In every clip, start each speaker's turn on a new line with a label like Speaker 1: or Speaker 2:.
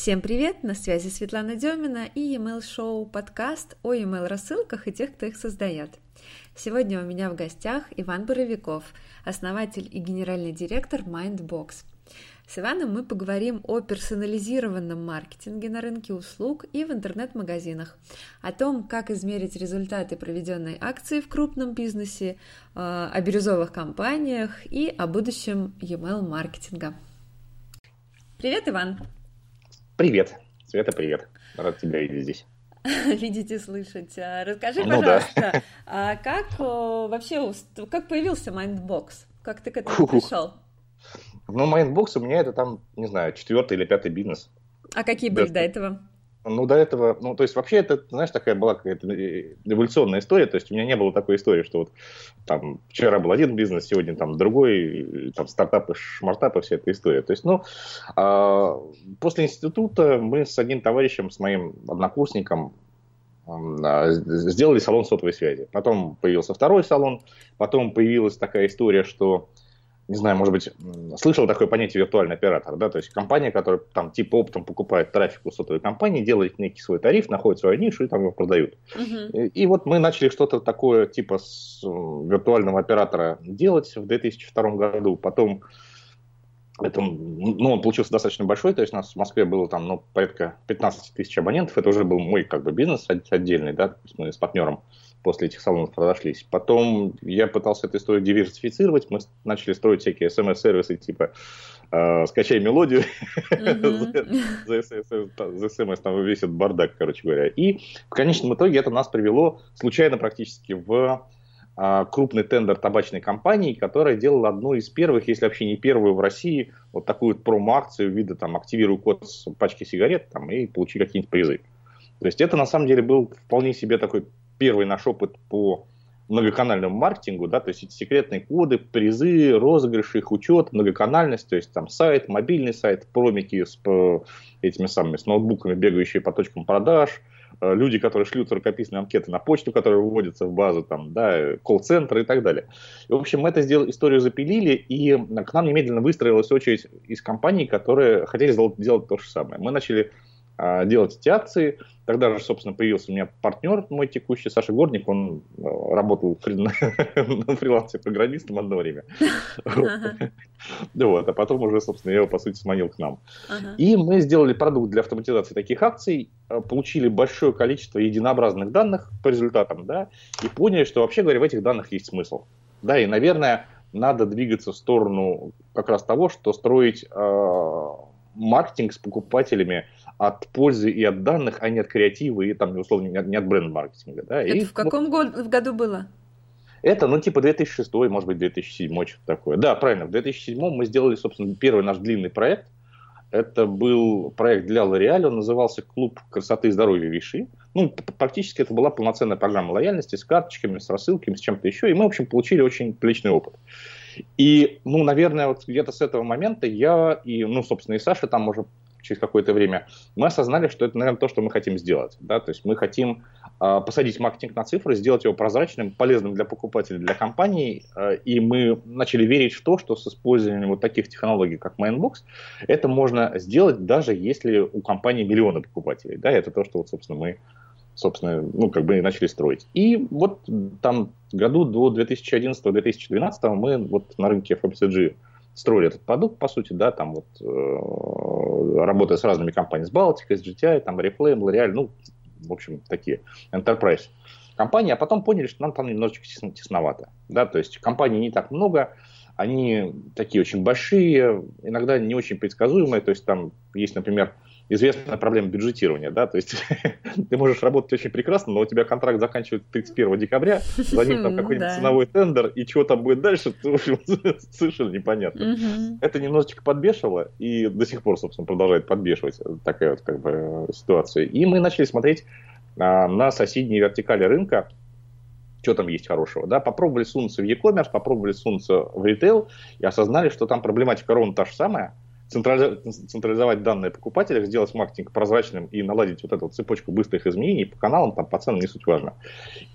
Speaker 1: Всем привет! На связи Светлана Демина и e-mail шоу подкаст о e-mail рассылках и тех, кто их создает. Сегодня у меня в гостях Иван Боровиков, основатель и генеральный директор Mindbox. С Иваном мы поговорим о персонализированном маркетинге на рынке услуг и в интернет-магазинах, о том, как измерить результаты проведенной акции в крупном бизнесе, э, о бирюзовых компаниях и о будущем e-mail маркетинга. Привет, Иван!
Speaker 2: Привет, Света, привет. Рад тебя видеть здесь.
Speaker 1: Видеть и слышать. А, расскажи, ну, пожалуйста, да. как вообще, как появился Mindbox? Как ты к этому пришел?
Speaker 2: Ну, Mindbox у меня это там, не знаю, четвертый или пятый бизнес.
Speaker 1: А какие были до этого?
Speaker 2: Ну, до этого, ну, то есть вообще это, знаешь, такая была какая-то э, эволюционная история, то есть у меня не было такой истории, что вот там вчера был один бизнес, сегодня там другой, там стартапы, шмартапы, вся эта история. То есть, ну, а, после института мы с одним товарищем, с моим однокурсником, а, сделали салон сотовой связи. Потом появился второй салон, потом появилась такая история, что не знаю, может быть, слышал такое понятие виртуальный оператор, да, то есть компания, которая там типа оптом покупает трафик у сотовой компании, делает некий свой тариф, находит свою нишу и там его продают. Uh-huh. И, и вот мы начали что-то такое типа с виртуального оператора делать в 2002 году, потом это, ну, он получился достаточно большой, то есть у нас в Москве было там, ну, порядка 15 тысяч абонентов, это уже был мой, как бы, бизнес отдельный, да, мы с партнером после этих салонов разошлись. Потом я пытался эту историю диверсифицировать, мы начали строить всякие смс-сервисы, типа э, скачай мелодию, за смс там весит бардак, короче говоря. И в конечном итоге это нас привело случайно практически в а, крупный тендер табачной компании, которая делала одну из первых, если вообще не первую в России, вот такую промо-акцию вида там активируй код с пачки сигарет там, и получи какие-нибудь призы. То есть это на самом деле был вполне себе такой первый наш опыт по многоканальному маркетингу, да, то есть эти секретные коды, призы, розыгрыши, их учет, многоканальность, то есть там сайт, мобильный сайт, промики с этими самыми, с ноутбуками, бегающие по точкам продаж, Э, люди, которые шлют рукописные анкеты на почту, которая выводится в базу, там, да, колл-центр и так далее. И, в общем, мы сделали, историю запилили, и к нам немедленно выстроилась очередь из компаний, которые хотели сделать, делать то же самое. Мы начали делать эти акции. Тогда же, собственно, появился у меня партнер мой текущий, Саша Горник, он э, работал на фрилансе программистом одно время. Вот, а потом уже, собственно, я его, по сути, сманил к нам. И мы сделали продукт для автоматизации таких акций, э, получили большое количество единообразных данных по результатам, да, и поняли, что, вообще говоря, в этих данных есть смысл. Да, и, наверное, надо двигаться в сторону как раз того, что строить э, маркетинг с покупателями от пользы и от данных, а не от креатива и там, условно, не от бренд-маркетинга. Да?
Speaker 1: Это
Speaker 2: и,
Speaker 1: в каком ну, год, в году было?
Speaker 2: Это, ну, типа 2006, может быть, 2007, что-то такое. Да, правильно, в 2007 мы сделали, собственно, первый наш длинный проект. Это был проект для L'Oreal, он назывался «Клуб красоты и здоровья Виши». Ну, практически это была полноценная программа лояльности с карточками, с рассылками, с чем-то еще. И мы, в общем, получили очень приличный опыт. И, ну, наверное, вот где-то с этого момента я и, ну, собственно, и Саша там уже через какое-то время, мы осознали, что это, наверное, то, что мы хотим сделать. Да? То есть мы хотим э, посадить маркетинг на цифры, сделать его прозрачным, полезным для покупателей, для компаний, э, и мы начали верить в то, что с использованием вот таких технологий, как Mainbox, это можно сделать, даже если у компании миллионы покупателей. Да? Это то, что, вот, собственно, мы собственно, ну, как бы начали строить. И вот там году до 2011-2012 мы вот на рынке FMCG строили этот продукт, по сути, да, там вот э, работая с разными компаниями, с Балтикой, с GTI, там Reflame, L'Oreal, ну, в общем, такие enterprise компании, а потом поняли, что нам там немножечко тесновато, да, то есть компаний не так много, они такие очень большие, иногда не очень предсказуемые, то есть там есть, например, известная проблема бюджетирования, да, то есть ты можешь работать очень прекрасно, но у тебя контракт заканчивается 31 декабря, за ним там какой-нибудь ценовой тендер, и что там будет дальше, в общем, совершенно непонятно. Это немножечко подбешивало, и до сих пор, собственно, продолжает подбешивать такая вот как бы ситуация. И мы начали смотреть а, на соседние вертикали рынка, что там есть хорошего, да, попробовали сунуться в e-commerce, попробовали сунуться в ритейл и осознали, что там проблематика ровно та же самая, централизовать данные покупателя, сделать маркетинг прозрачным и наладить вот эту цепочку быстрых изменений по каналам, там, по ценам не суть важно.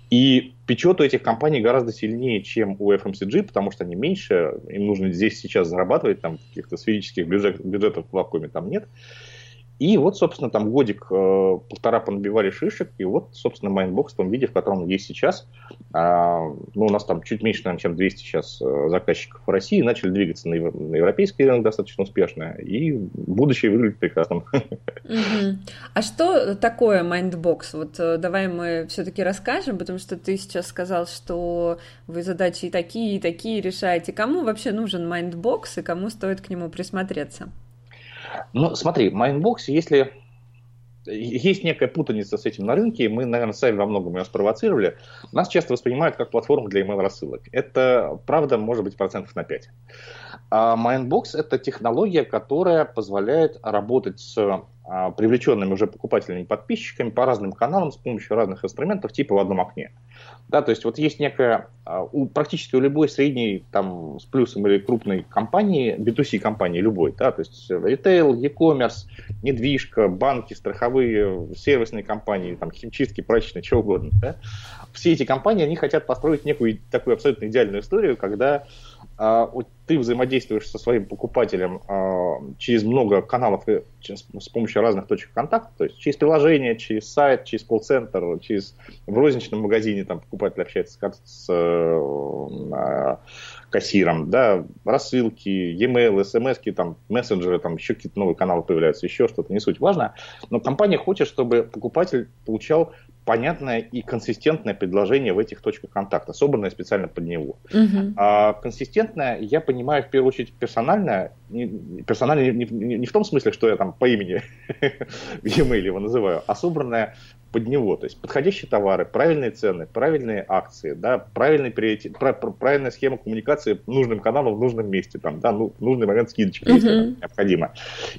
Speaker 2: И печет у этих компаний гораздо сильнее, чем у FMCG, потому что они меньше, им нужно здесь сейчас зарабатывать, там каких-то сферических бюджет, бюджетов в вакууме там нет. И вот, собственно, там годик, э, полтора понабивали шишек, и вот, собственно, Mindbox в том виде, в котором он есть сейчас. А, ну, у нас там чуть меньше, наверное, чем 200 сейчас э, заказчиков в России, начали двигаться на, европейский рынок достаточно успешно, и будущее выглядит прекрасным.
Speaker 1: А что такое Mindbox? Вот э, давай мы все-таки расскажем, потому что ты сейчас сказал, что вы задачи и такие, и такие решаете. Кому вообще нужен Майндбокс, и кому стоит к нему присмотреться?
Speaker 2: Ну, смотри, Mindbox, если есть некая путаница с этим на рынке, мы, наверное, сами во многом ее спровоцировали. Нас часто воспринимают как платформу для email рассылок. Это, правда, может быть процентов на 5. Mindbox – это технология, которая позволяет работать с а, привлеченными уже покупателями и подписчиками по разным каналам с помощью разных инструментов типа в одном окне. Да, то есть вот есть некая, а, у, практически у любой средней там, с плюсом или крупной компании, B2C компании любой, да, то есть ритейл, e-commerce, недвижка, банки, страховые, сервисные компании, там, химчистки, прачечные, чего угодно. Да, все эти компании, они хотят построить некую такую абсолютно идеальную историю, когда ты взаимодействуешь со своим покупателем а, через много каналов с помощью разных точек контакта, то есть через приложение, через сайт, через колл-центр, через в розничном магазине там покупатель общается с, с э, кассиром, да, рассылки, e-mail, смс, там, мессенджеры, там еще какие-то новые каналы появляются, еще что-то, не суть важно. Но компания хочет, чтобы покупатель получал понятное и консистентное предложение в этих точках контакта, собранное специально под него. Uh-huh. А консистентное я понимаю в первую очередь персональное, не, персональное не, не, не в том смысле, что я там по имени в e-mail его называю, а собранное под него. То есть подходящие товары, правильные цены, правильные акции, да, правильный приоритет, правильная схема коммуникации нужным каналом в нужном месте, там, да, ну, в нужный момент скидочка, uh-huh. если необходимо.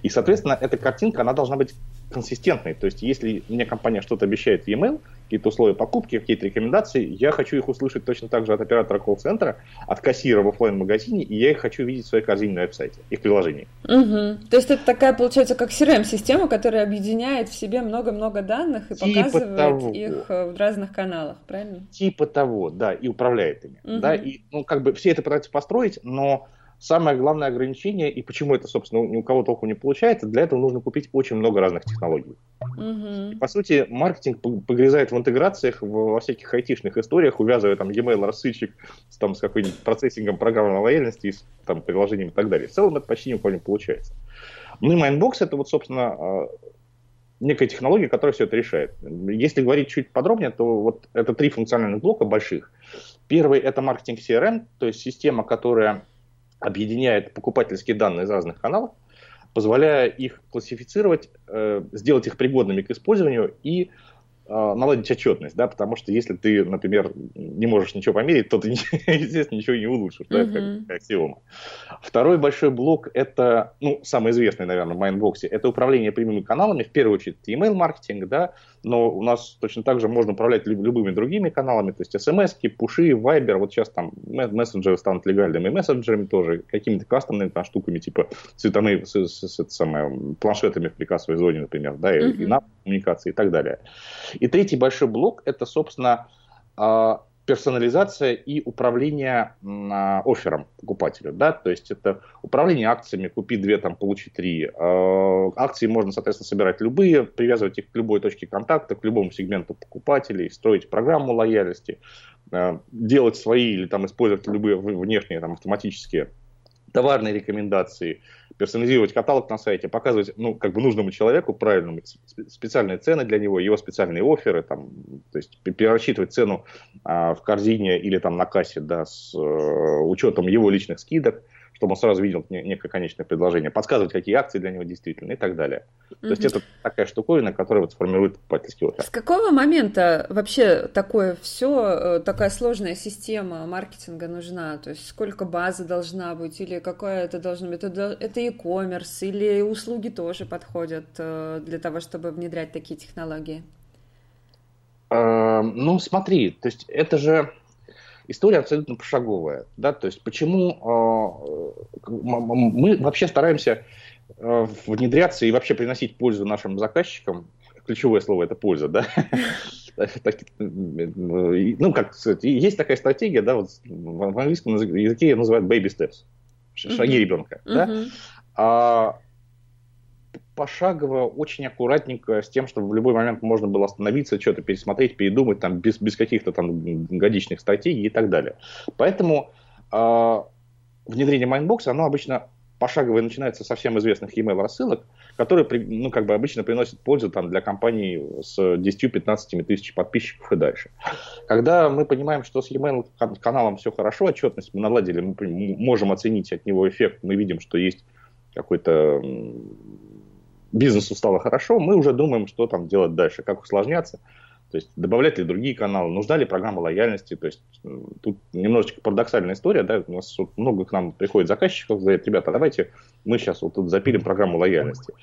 Speaker 2: И, соответственно, эта картинка, она должна быть консистентной. То есть, если мне компания что-то обещает в e-mail, какие-то условия покупки, какие-то рекомендации, я хочу их услышать точно так же от оператора колл-центра, от кассира в офлайн магазине и я их хочу видеть в своей корзине на веб-сайте, их приложении.
Speaker 1: Угу. То есть это такая, получается, как CRM-система, которая объединяет в себе много-много данных и типа показывает того. их э, в разных каналах, правильно?
Speaker 2: Типа того, да, и управляет ими. Угу. Да, и, ну, как бы все это пытаются построить, но Самое главное ограничение, и почему это, собственно, ни у кого толком не получается, для этого нужно купить очень много разных технологий. Угу. По сути, маркетинг погрязает в интеграциях, во всяких айтишных историях, увязывая там e-mail рассылщик с, там, с какой-нибудь процессингом программной лояльности, с там, приложением и так далее. В целом это почти ни у кого не получается. Ну и Mindbox это вот, собственно, а, некая технология, которая все это решает. Если говорить чуть подробнее, то вот это три функциональных блока больших. Первый это маркетинг CRM, то есть система, которая объединяет покупательские данные из разных каналов, позволяя их классифицировать, э, сделать их пригодными к использованию и наладить отчетность, да, потому что если ты, например, не можешь ничего померить, то ты, естественно, ничего не улучшишь, да, uh-huh. как, аксиома. Второй большой блок – это, ну, самый известный, наверное, в Mindbox е, это управление прямыми каналами, в первую очередь, email маркетинг, да, но у нас точно так же можно управлять любыми другими каналами, то есть смс, пуши, Viber, вот сейчас там мессенджеры станут легальными мессенджерами тоже, какими-то кастомными там, штуками, типа цветами, с, с, с, с, самое, планшетами в прикассовой зоне, например, да, uh-huh. и, и на коммуникации и так далее. И третий большой блок – это, собственно, а, персонализация и управление а, оффером покупателю. Да? То есть это управление акциями, купи две, там, получи три. А, акции можно, соответственно, собирать любые, привязывать их к любой точке контакта, к любому сегменту покупателей, строить программу лояльности, делать свои или там, использовать любые внешние там, автоматические товарные рекомендации, персонализировать каталог на сайте, показывать, ну, как бы нужному человеку правильному специальные цены для него, его специальные оферы, там, то есть перерасчитывать цену а, в корзине или там на кассе, да, с э, учетом его личных скидок, чтобы он сразу видел некое конечное предложение, подсказывать, какие акции для него действительно и так далее. Mm-hmm. То есть это такая штуковина, которая вот формирует покупательский офер.
Speaker 1: С какого момента вообще такое все, э, такая сложная система маркетинга нужна? То есть сколько базы должна быть или какая это должна быть? Это, это e-commerce или услуги тоже подходят э, для того, чтобы внедрять такие технологии?
Speaker 2: Э, ну, смотри, то есть это же история абсолютно пошаговая. Да? То есть почему э, мы вообще стараемся э, внедряться и вообще приносить пользу нашим заказчикам. Ключевое слово это польза, да. Ну, как сказать, есть такая стратегия, да, вот в английском языке ее называют baby steps, шаги ребенка. Да? Пошагово, очень аккуратненько, с тем, чтобы в любой момент можно было остановиться, что-то пересмотреть, передумать, там, без, без каких-то там годичных стратегий и так далее. Поэтому э, внедрение Mindbox а, оно обычно пошагово начинается со всем известных e-mail рассылок, которые, ну, как бы обычно приносят пользу там, для компаний с 10-15 тысяч подписчиков и дальше. Когда мы понимаем, что с e-mail каналом все хорошо, отчетность мы наладили, мы можем оценить от него эффект, мы видим, что есть какой-то бизнесу стало хорошо, мы уже думаем, что там делать дальше, как усложняться. То есть добавлять ли другие каналы, нужна ли программа лояльности. То есть тут немножечко парадоксальная история, да, у нас вот много к нам приходит заказчиков, говорят, ребята, давайте мы сейчас вот тут запилим программу лояльности.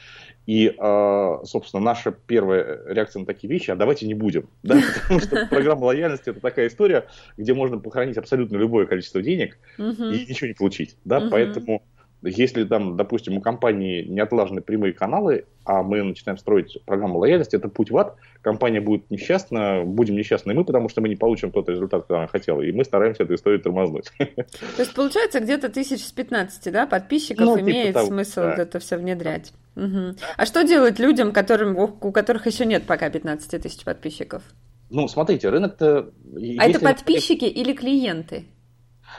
Speaker 2: И, а, собственно, наша первая реакция на такие вещи, а давайте не будем. Да? Потому что программа лояльности это такая история, где можно похоронить абсолютно любое количество денег и ничего не получить. Да? Поэтому если там, допустим, у компании не отлажены прямые каналы, а мы начинаем строить программу лояльности, это путь в ад, компания будет несчастна, будем несчастны мы, потому что мы не получим тот результат, который она хотела, и мы стараемся эту историю тормознуть.
Speaker 1: То есть, получается, где-то тысяч с 15, да, подписчиков ну, типа имеет того, смысл да. это все внедрять. Угу. А что делать людям, которым, у которых еще нет пока 15 тысяч подписчиков?
Speaker 2: Ну, смотрите, рынок-то...
Speaker 1: А это подписчики или клиенты?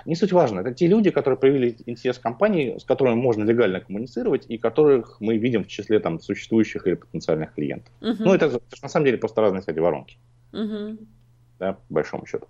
Speaker 2: Не суть важно. Это те люди, которые проявили интерес компании, с которыми можно легально коммуницировать и которых мы видим в числе там, существующих или потенциальных клиентов. Uh-huh. Ну, это, это на самом деле просто разные, кстати, воронки. Uh-huh. Да, по большому счету.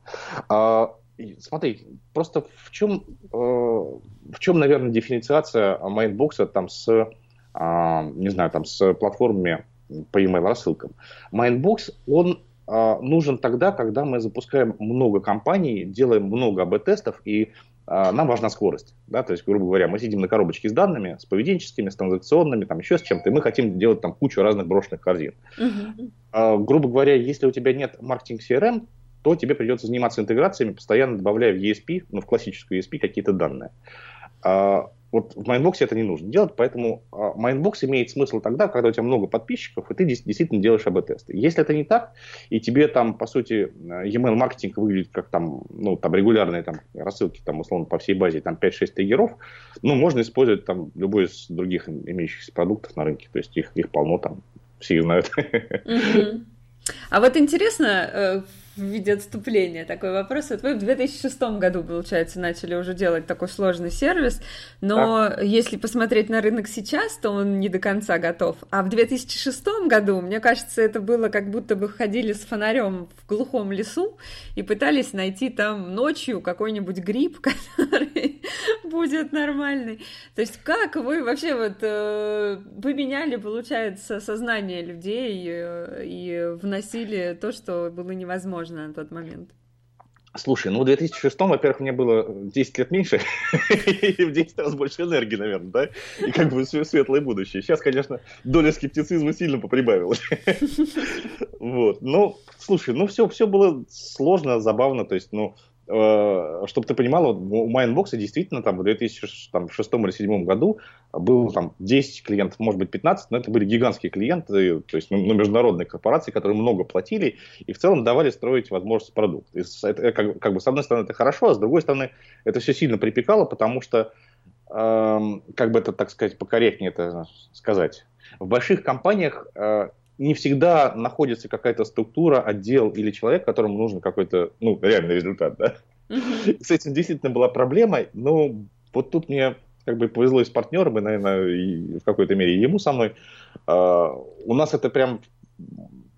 Speaker 2: А, смотри, просто в чем, э, в чем, наверное, дифференциация Mindbox а там с, а, не знаю, там с платформами по email рассылкам. Mindbox, он нужен тогда, когда мы запускаем много кампаний, делаем много A/B-тестов, и а, нам важна скорость. Да? То есть, грубо говоря, мы сидим на коробочке с данными, с поведенческими, с транзакционными, там еще с чем-то, и мы хотим делать там кучу разных брошенных корзин. Uh-huh. А, грубо говоря, если у тебя нет маркетинг CRM, то тебе придется заниматься интеграциями, постоянно добавляя в ESP, ну, в классическую ESP какие-то данные. А, вот в Mindbox е это не нужно делать, поэтому Mindbox имеет смысл тогда, когда у тебя много подписчиков, и ты действительно делаешь A/B-тесты. Если это не так, и тебе там, по сути, e-mail маркетинг выглядит как там, ну, там регулярные там, рассылки, там, условно, по всей базе, там 5-6 триггеров, ну, можно использовать там любой из других имеющихся продуктов на рынке, то есть их, их полно там, все знают.
Speaker 1: А вот интересно, э, в виде отступления такой вопрос. Вот вы в 2006 году, получается, начали уже делать такой сложный сервис, но да. если посмотреть на рынок сейчас, то он не до конца готов. А в 2006 году, мне кажется, это было как будто бы ходили с фонарем в глухом лесу и пытались найти там ночью какой-нибудь гриб, который будет нормальный. То есть как вы вообще вот э, поменяли, получается, сознание людей э, и вносили то, что было невозможно? Возможно на тот момент?
Speaker 2: Слушай, ну в 2006, во-первых, мне было 10 лет меньше, и в 10 раз больше энергии, наверное, да? И как бы светлое будущее. Сейчас, конечно, доля скептицизма сильно поприбавилась. Вот. Ну, слушай, ну все, все было сложно, забавно. То есть, ну, чтобы ты понимал, у Mindbox а действительно там в 2006 или 2007 году было там 10 клиентов, может быть 15, но это были гигантские клиенты, то есть ну, ну, международные корпорации, которые много платили и в целом давали строить возможность продукт. И это, как, как бы с одной стороны это хорошо, а с другой стороны это все сильно припекало, потому что, э, как бы это, так сказать, покорректнее это сказать, в больших компаниях э, не всегда находится какая-то структура, отдел или человек, которому нужен какой-то ну, реальный результат. Да? Mm-hmm. С этим действительно была проблема, но вот тут мне как бы повезло и с партнером, и, наверное, и в какой-то мере ему со мной. Uh, у нас это прям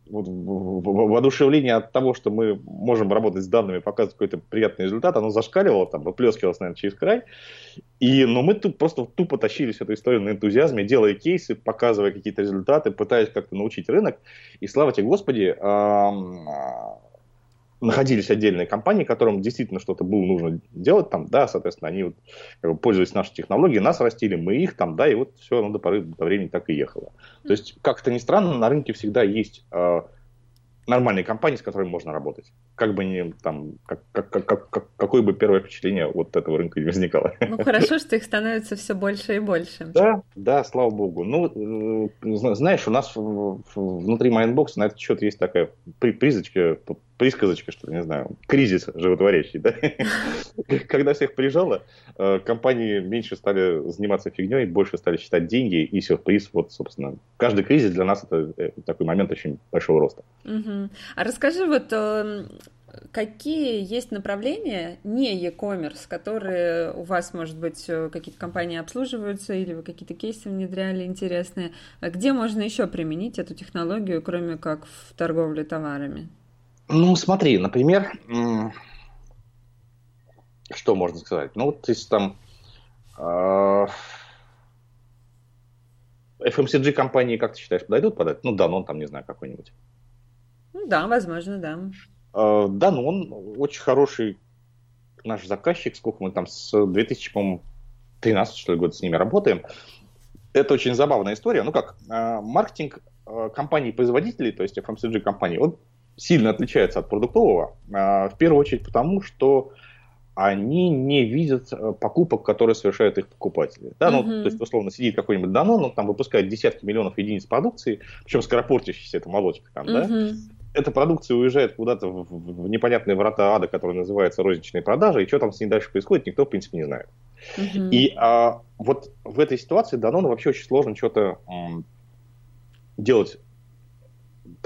Speaker 2: вот, воодушевление от того, что мы можем работать с данными, показывать какой-то приятный результат, оно зашкаливало, там, выплескивалось, наверное, через край. И, но мы тут просто тупо тащились эту историю на энтузиазме, делая кейсы, показывая какие-то результаты, пытаясь как-то научить рынок. И слава тебе, Господи, находились отдельные компании, которым действительно что-то было нужно делать там, да, соответственно, они вот, как бы, пользовались нашей технологией, нас растили, мы их там, да, и вот все оно до поры до времени так и ехало. То есть, как это ни странно, на рынке всегда есть э, нормальные компании, с которыми можно работать. Как бы не там, как, как, как, как, какое бы первое впечатление вот этого рынка не возникало.
Speaker 1: Ну хорошо, что их становится все больше и больше.
Speaker 2: Да, да, слава богу. Ну, знаешь, у нас внутри Mindbox а на этот счет есть такая призочка присказочка, что не знаю, кризис животворящий, да? Когда всех прижало, э, компании меньше стали заниматься фигней, больше стали считать деньги, и сюрприз, вот, собственно, каждый кризис для нас это э, такой момент очень большого роста.
Speaker 1: А расскажи, вот эм, какие есть направления не e-commerce, которые у вас, может быть, э, какие-то компании обслуживаются или вы какие-то кейсы внедряли интересные? Где можно еще применить эту технологию, кроме как в торговле товарами?
Speaker 2: Ну, смотри, например, что можно сказать? Ну, вот если там э, FMCG компании, как ты считаешь, подойдут подать? Ну, да, ну, он там, не знаю, какой-нибудь.
Speaker 1: Ну, да, возможно, да.
Speaker 2: Э, да, ну, он очень хороший наш заказчик, сколько мы там с 2013 что ли, года с ними работаем. Это очень забавная история. Ну как, э, маркетинг компаний-производителей, то есть FMCG компаний, он сильно отличается от продуктового, а, в первую очередь потому, что они не видят э, покупок, которые совершают их покупатели. Да, ну, uh-huh. то есть, условно, сидит какой-нибудь Данон, он там выпускает десятки миллионов единиц продукции, причем скоропортящейся, это молочка там, uh-huh. да. Эта продукция уезжает куда-то в, в непонятные врата ада, которые называются розничные продажи, и что там с ней дальше происходит, никто, в принципе, не знает. Uh-huh. И а, вот в этой ситуации Данону вообще очень сложно что-то делать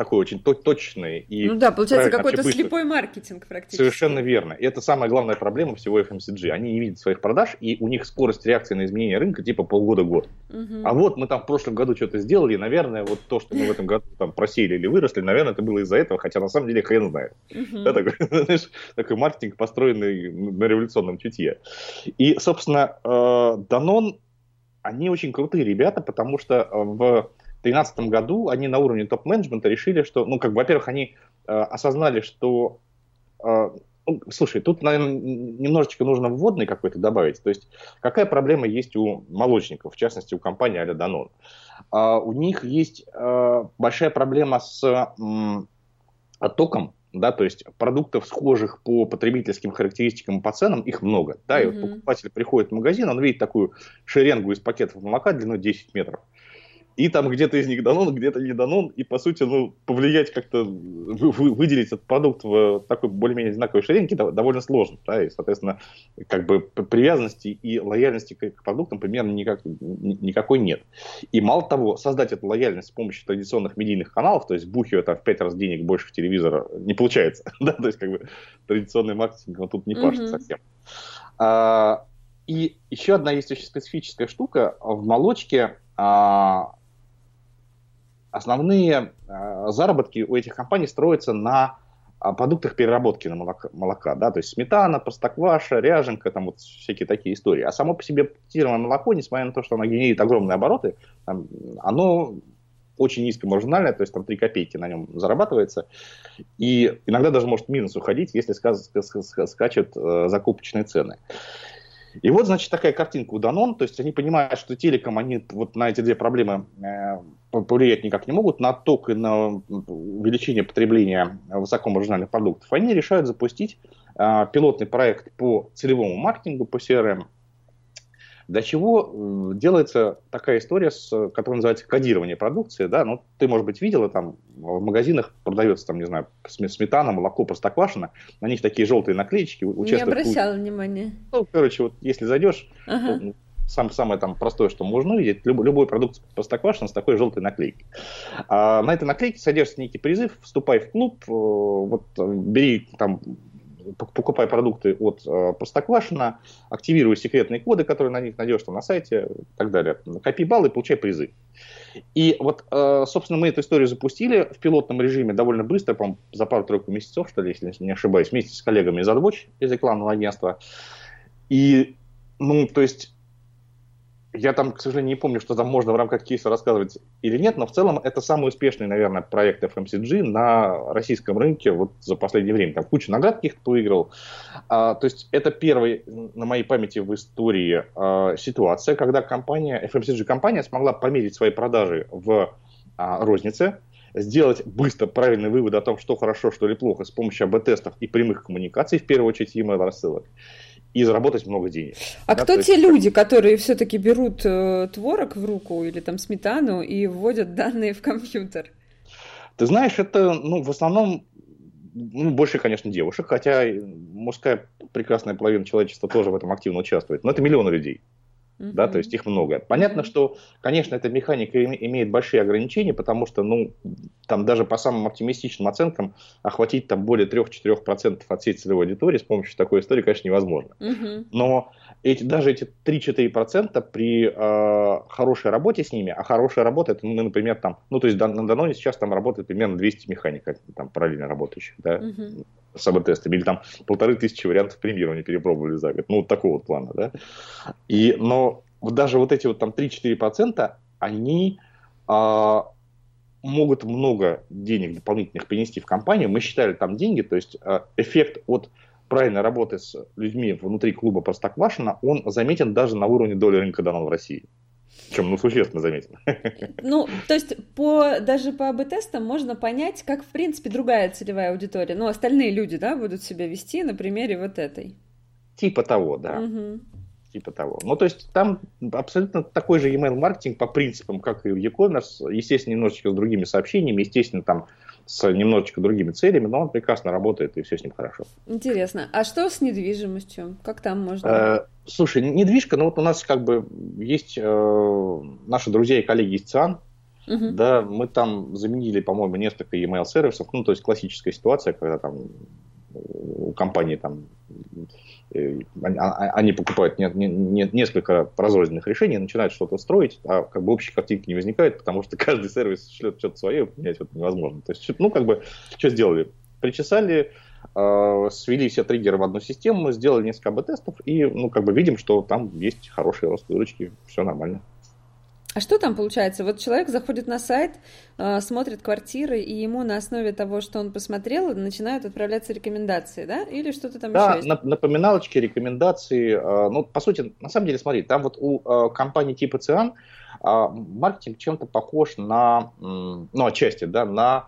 Speaker 2: такой очень точный и...
Speaker 1: Ну да, получается какой-то слепой маркетинг практически.
Speaker 2: Совершенно верно. И это самая главная проблема всего FMCG. Они не видят своих продаж, и у них скорость реакции на изменение рынка типа полгода-год. Угу. А вот мы там в прошлом году что-то сделали, и, наверное, вот то, что мы в этом году там просели или выросли, наверное, это было из-за этого, хотя на самом деле хрен знает. Угу. Да, такой, знаешь, такой маркетинг, построенный на революционном чутье. И, собственно, Данон, они очень крутые ребята, потому что в 2013 году они на уровне топ-менеджмента решили, что, ну, как, во-первых, они э, осознали, что, э, ну, слушай, тут, наверное, немножечко нужно вводный какой-то добавить. То есть, какая проблема есть у молочников, в частности, у компании а Данон? Э, у них есть э, большая проблема с э, оттоком да, то есть продуктов, схожих по потребительским характеристикам и по ценам, их много, да, mm-hmm. и вот покупатель приходит в магазин, он видит такую шеренгу из пакетов молока длиной 10 метров, и там где-то из них данон, где-то не данон, и по сути, ну, повлиять как-то, вы, выделить этот продукт в такой более-менее одинаковой ширинке довольно сложно, да, и, соответственно, как бы привязанности и лояльности к продуктам примерно никак, никакой нет. И мало того, создать эту лояльность с помощью традиционных медийных каналов, то есть бухивая там в пять раз денег больше телевизора, не получается, да, то есть как бы традиционный маркетинг он тут не пашет mm-hmm. совсем. А, и еще одна есть очень специфическая штука в молочке, а, основные э, заработки у этих компаний строятся на а, продуктах переработки на молока, молока, да, то есть сметана, простокваша, ряженка, там вот всякие такие истории. А само по себе пакетированное молоко, несмотря на то, что оно генерит огромные обороты, там, оно очень низкомаржинальное, то есть там 3 копейки на нем зарабатывается, и иногда даже может минус уходить, если скачут э, закупочные цены. И вот, значит, такая картинка у Данон, то есть они понимают, что телеком они вот на эти две проблемы э, повлиять никак не могут, на ток и на увеличение потребления высокомаржинальных продуктов. Они решают запустить э, пилотный проект по целевому маркетингу, по CRM, для чего делается такая история, с, которая называется кодирование продукции. Да? Ну, ты, может быть, видела, там в магазинах продается, там, не знаю, сметана, молоко, простоквашино. На них такие желтые наклеечки.
Speaker 1: Не обращала внимания.
Speaker 2: Ну, короче, вот если зайдешь, ага. то, ну, сам, самое там простое, что можно увидеть, любой, любой продукт Простоквашино с такой желтой наклейкой. А на этой наклейке содержится некий призыв, вступай в клуб, э, вот бери там покупай продукты от э, Простоквашино, активируй секретные коды, которые на них найдешь там на сайте и так далее. Копи баллы получай призы. И вот, э, собственно, мы эту историю запустили в пилотном режиме довольно быстро, по за пару-тройку месяцев, что ли, если не ошибаюсь, вместе с коллегами из AdWatch, из рекламного агентства. И, ну, то есть я там, к сожалению, не помню, что там можно в рамках кейса рассказывать или нет, но в целом это самый успешный, наверное, проект FMCG на российском рынке вот за последнее время. Там кучу наград каких-то выиграл. А, то есть это первый на моей памяти в истории а, ситуация, когда компания, FMCG-компания смогла померить свои продажи в а, рознице, сделать быстро правильный вывод о том, что хорошо, что ли плохо с помощью АБ-тестов и прямых коммуникаций, в первую очередь email рассылок и заработать много денег.
Speaker 1: А да, кто те есть... люди, которые все-таки берут э, творог в руку или там сметану и вводят данные в компьютер?
Speaker 2: Ты знаешь, это ну, в основном ну, больше, конечно, девушек, хотя мужская прекрасная половина человечества тоже в этом активно участвует. Но это миллионы людей. Uh-huh. Да, то есть их много. Понятно, что, конечно, эта механика имеет большие ограничения, потому что, ну, там даже по самым оптимистичным оценкам охватить там более 3-4% от всей целевой аудитории с помощью такой истории, конечно, невозможно. Uh-huh. Но эти, даже эти 3-4% при э, хорошей работе с ними, а хорошая работа, это, ну, например, там, ну, то есть на Даноне сейчас там работает примерно 200 механиков, там, параллельно работающих, да, uh-huh. с АБ-тестами, или там полторы тысячи вариантов премьирования перепробовали за год, ну, вот такого вот плана, да. И, но даже вот эти вот там 3-4%, они э, могут много денег дополнительных принести в компанию. Мы считали там деньги, то есть э, эффект от правильной работы с людьми внутри клуба Простоквашино, он заметен даже на уровне доли рынка данного в России. Причем, ну, существенно заметен.
Speaker 1: Ну, то есть по, даже по АБ-тестам можно понять, как, в принципе, другая целевая аудитория, ну, остальные люди, да, будут себя вести на примере вот этой.
Speaker 2: Типа того, да. Угу. Типа того. Ну, то есть там абсолютно такой же email маркетинг по принципам, как и в e-commerce, естественно, немножечко с другими сообщениями, естественно, там с немножечко другими целями, но он прекрасно работает, и все с ним хорошо.
Speaker 1: Интересно. А что с недвижимостью? Как там можно? Э,
Speaker 2: слушай, недвижка, ну вот у нас как бы есть э, наши друзья и коллеги из ЦИАН, Uh-huh. Да, мы там заменили, по-моему, несколько email сервисов, ну, то есть классическая ситуация, когда там у компании там они покупают несколько разрозненных решений, начинают что-то строить, а как бы общей картинки не возникает, потому что каждый сервис шлет что-то свое, понять это невозможно. То есть, ну, как бы, что сделали? Причесали, э, свели все триггеры в одну систему, сделали несколько АБ-тестов, и, ну, как бы видим, что там есть хорошие рост выручки, все нормально.
Speaker 1: А что там получается? Вот человек заходит на сайт, э, смотрит квартиры, и ему на основе того, что он посмотрел, начинают отправляться рекомендации, да? Или что-то там
Speaker 2: да, еще есть? напоминалочки, рекомендации. Э, ну, по сути, на самом деле, смотри, там вот у э, компании типа ЦИАН маркетинг чем-то похож на, ну, отчасти, да, на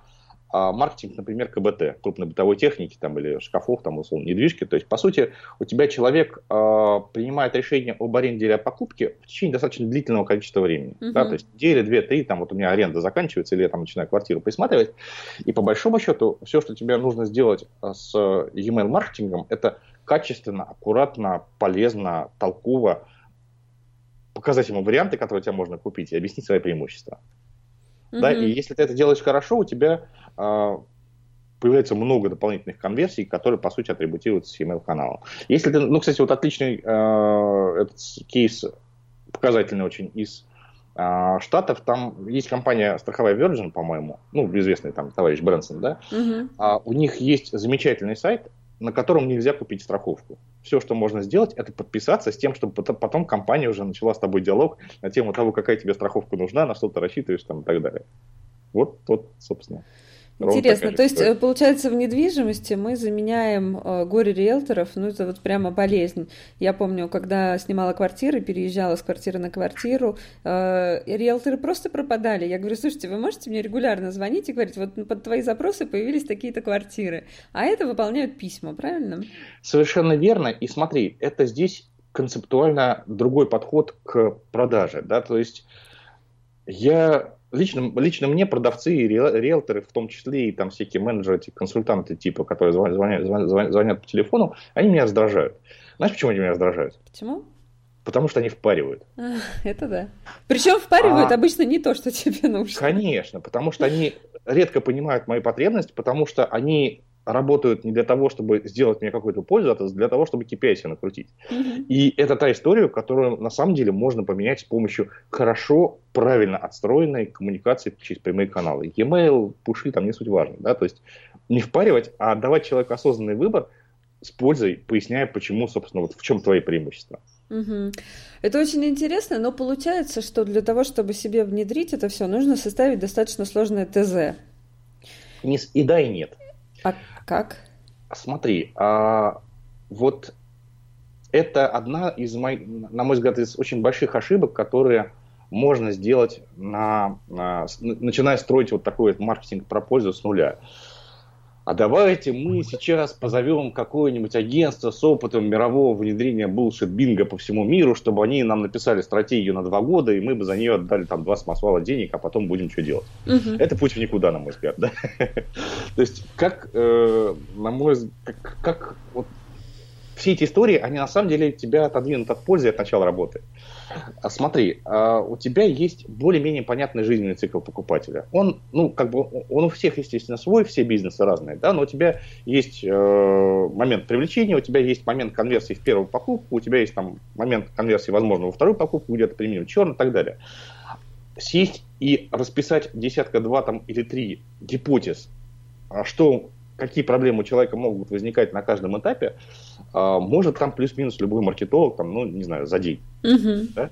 Speaker 2: а, маркетинг, например, КБТ, крупной бытовой техники там, или шкафов, там, условно, недвижки. То есть, по сути, у тебя человек э, принимает решение об аренде или о покупке в течение достаточно длительного количества времени. Uh-huh. Да? То есть, недели, две, три, там, вот у меня аренда заканчивается, или я там начинаю квартиру присматривать. И по большому счету, все, что тебе нужно сделать с e-mail маркетингом, это качественно, аккуратно, полезно, толково показать ему варианты, которые тебе можно купить, и объяснить свои преимущества. Uh-huh. Да, и если ты это делаешь хорошо, у тебя а, появляется много дополнительных конверсий, которые, по сути, атрибутируются с email-каналом. Если ты, ну, кстати, вот отличный э, этот кейс, показательный очень из э, Штатов, там есть компания страховая Virgin, по-моему, ну, известный там товарищ Брэнсон, да, угу. а, у них есть замечательный сайт, на котором нельзя купить страховку. Все, что можно сделать, это подписаться с тем, чтобы потом компания уже начала с тобой диалог на тему того, какая тебе страховка нужна, на что ты рассчитываешь там, и так далее. Вот, вот, собственно.
Speaker 1: Интересно, то есть, история. получается, в недвижимости мы заменяем э, горе риэлторов, ну, это вот прямо болезнь. Я помню, когда снимала квартиры, переезжала с квартиры на квартиру, э, риэлторы просто пропадали. Я говорю, слушайте, вы можете мне регулярно звонить и говорить, вот под твои запросы появились такие-то квартиры, а это выполняют письма, правильно?
Speaker 2: Совершенно верно, и смотри, это здесь концептуально другой подход к продаже, да, то есть я лично, лично мне продавцы и риэлторы, в том числе и там всякие менеджеры, эти консультанты типа, которые звонят, звонят, звонят по телефону, они меня раздражают. Знаешь, почему они меня раздражают?
Speaker 1: Почему?
Speaker 2: Потому что они впаривают.
Speaker 1: А, это да. Причем впаривают а, обычно не то, что тебе нужно.
Speaker 2: Конечно, потому что они редко понимают мои потребности, потому что они работают не для того, чтобы сделать мне какую-то пользу, а для того, чтобы KPI себе накрутить. Mm-hmm. И это та история, которую на самом деле можно поменять с помощью хорошо, правильно отстроенной коммуникации через прямые каналы. E-mail, пуши, там не суть важно. Да? То есть не впаривать, а давать человеку осознанный выбор с пользой, поясняя, почему, собственно, вот в чем твои преимущества.
Speaker 1: Угу. Это очень интересно, но получается, что для того, чтобы себе внедрить это все, нужно составить достаточно сложное ТЗ.
Speaker 2: И да, и нет.
Speaker 1: А как?
Speaker 2: Смотри, а, вот это одна из моих, на мой взгляд, из очень больших ошибок, которые можно сделать, на, на, начиная строить вот такой вот маркетинг про пользу с нуля. А давайте мы сейчас позовем какое-нибудь агентство с опытом мирового внедрения bullshit бинга по всему миру, чтобы они нам написали стратегию на два года, и мы бы за нее отдали там два самосвала денег, а потом будем что делать. Угу. Это путь в никуда, на мой взгляд. Да? То есть, как, э, на мой взгляд, как, как вот все эти истории, они на самом деле тебя отодвинут от пользы от начала работы. А смотри, а у тебя есть более-менее понятный жизненный цикл покупателя. Он, ну, как бы, он у всех, естественно, свой, все бизнесы разные, да, но у тебя есть э, момент привлечения, у тебя есть момент конверсии в первую покупку, у тебя есть там момент конверсии, возможно, во вторую покупку, где-то применим черный и так далее. Сесть и расписать десятка-два там или три гипотез, а что какие проблемы у человека могут возникать на каждом этапе, может там плюс-минус любой маркетолог, там, ну, не знаю, за день. Угу. Да?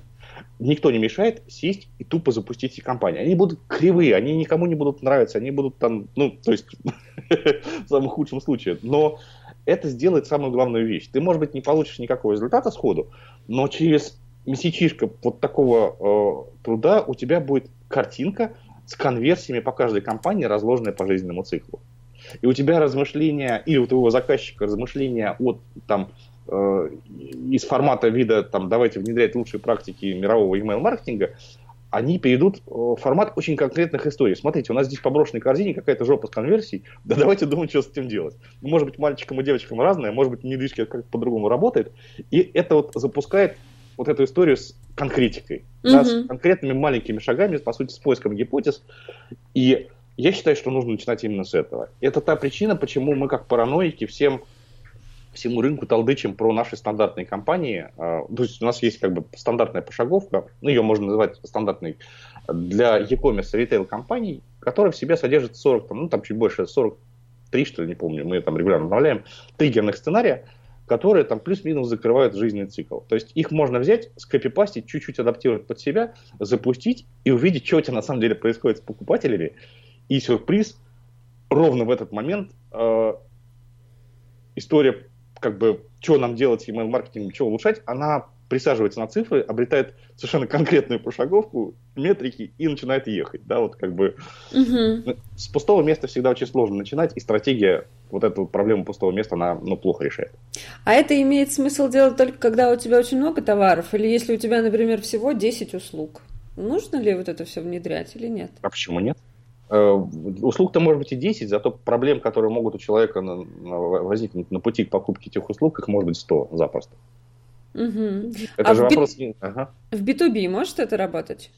Speaker 2: Никто не мешает сесть и тупо запустить эти компании. Они будут кривые, они никому не будут нравиться, они будут там, ну, то есть, в самом худшем случае. Но это сделает самую главную вещь. Ты, может быть, не получишь никакого результата сходу, но через месячишко вот такого э, труда у тебя будет картинка с конверсиями по каждой компании, разложенная по жизненному циклу и у тебя размышления, или у твоего заказчика размышления от там, э, из формата вида там, давайте внедрять лучшие практики мирового email-маркетинга, они перейдут в формат очень конкретных историй. Смотрите, у нас здесь в поброшенной корзине какая-то жопа с конверсией, да давайте думать, что с этим делать. Может быть, мальчикам и девочкам разное, может быть, недвижки как по-другому работает. И это вот запускает вот эту историю с конкретикой, угу. да, с конкретными маленькими шагами, по сути, с поиском гипотез. И я считаю, что нужно начинать именно с этого. Это та причина, почему мы как параноики всем всему рынку толдычим про наши стандартные компании. А, то есть у нас есть как бы стандартная пошаговка, ну ее можно назвать стандартной, для e-commerce ритейл компаний, которая в себе содержит 40, там, ну там чуть больше 43, что ли, не помню, мы там регулярно обновляем, триггерных сценария, которые там плюс-минус закрывают жизненный цикл. То есть их можно взять, скопипастить, чуть-чуть адаптировать под себя, запустить и увидеть, что у тебя на самом деле происходит с покупателями, и сюрприз, ровно в этот момент э, история, как бы, что нам делать с email-маркетингом, что улучшать, она присаживается на цифры, обретает совершенно конкретную пошаговку, метрики и начинает ехать. Да, вот как бы угу. с пустого места всегда очень сложно начинать, и стратегия вот эту проблему пустого места она ну, плохо решает.
Speaker 1: А это имеет смысл делать только когда у тебя очень много товаров, или если у тебя, например, всего 10 услуг? Нужно ли вот это все внедрять или нет?
Speaker 2: А почему нет? Э, услуг-то может быть и 10, зато проблем, которые могут у человека на, на, возникнуть на пути к покупке этих услуг, их может быть 100 запросто.
Speaker 1: Угу. Это а же в вопрос... Би... Ага. В B2B может это работать?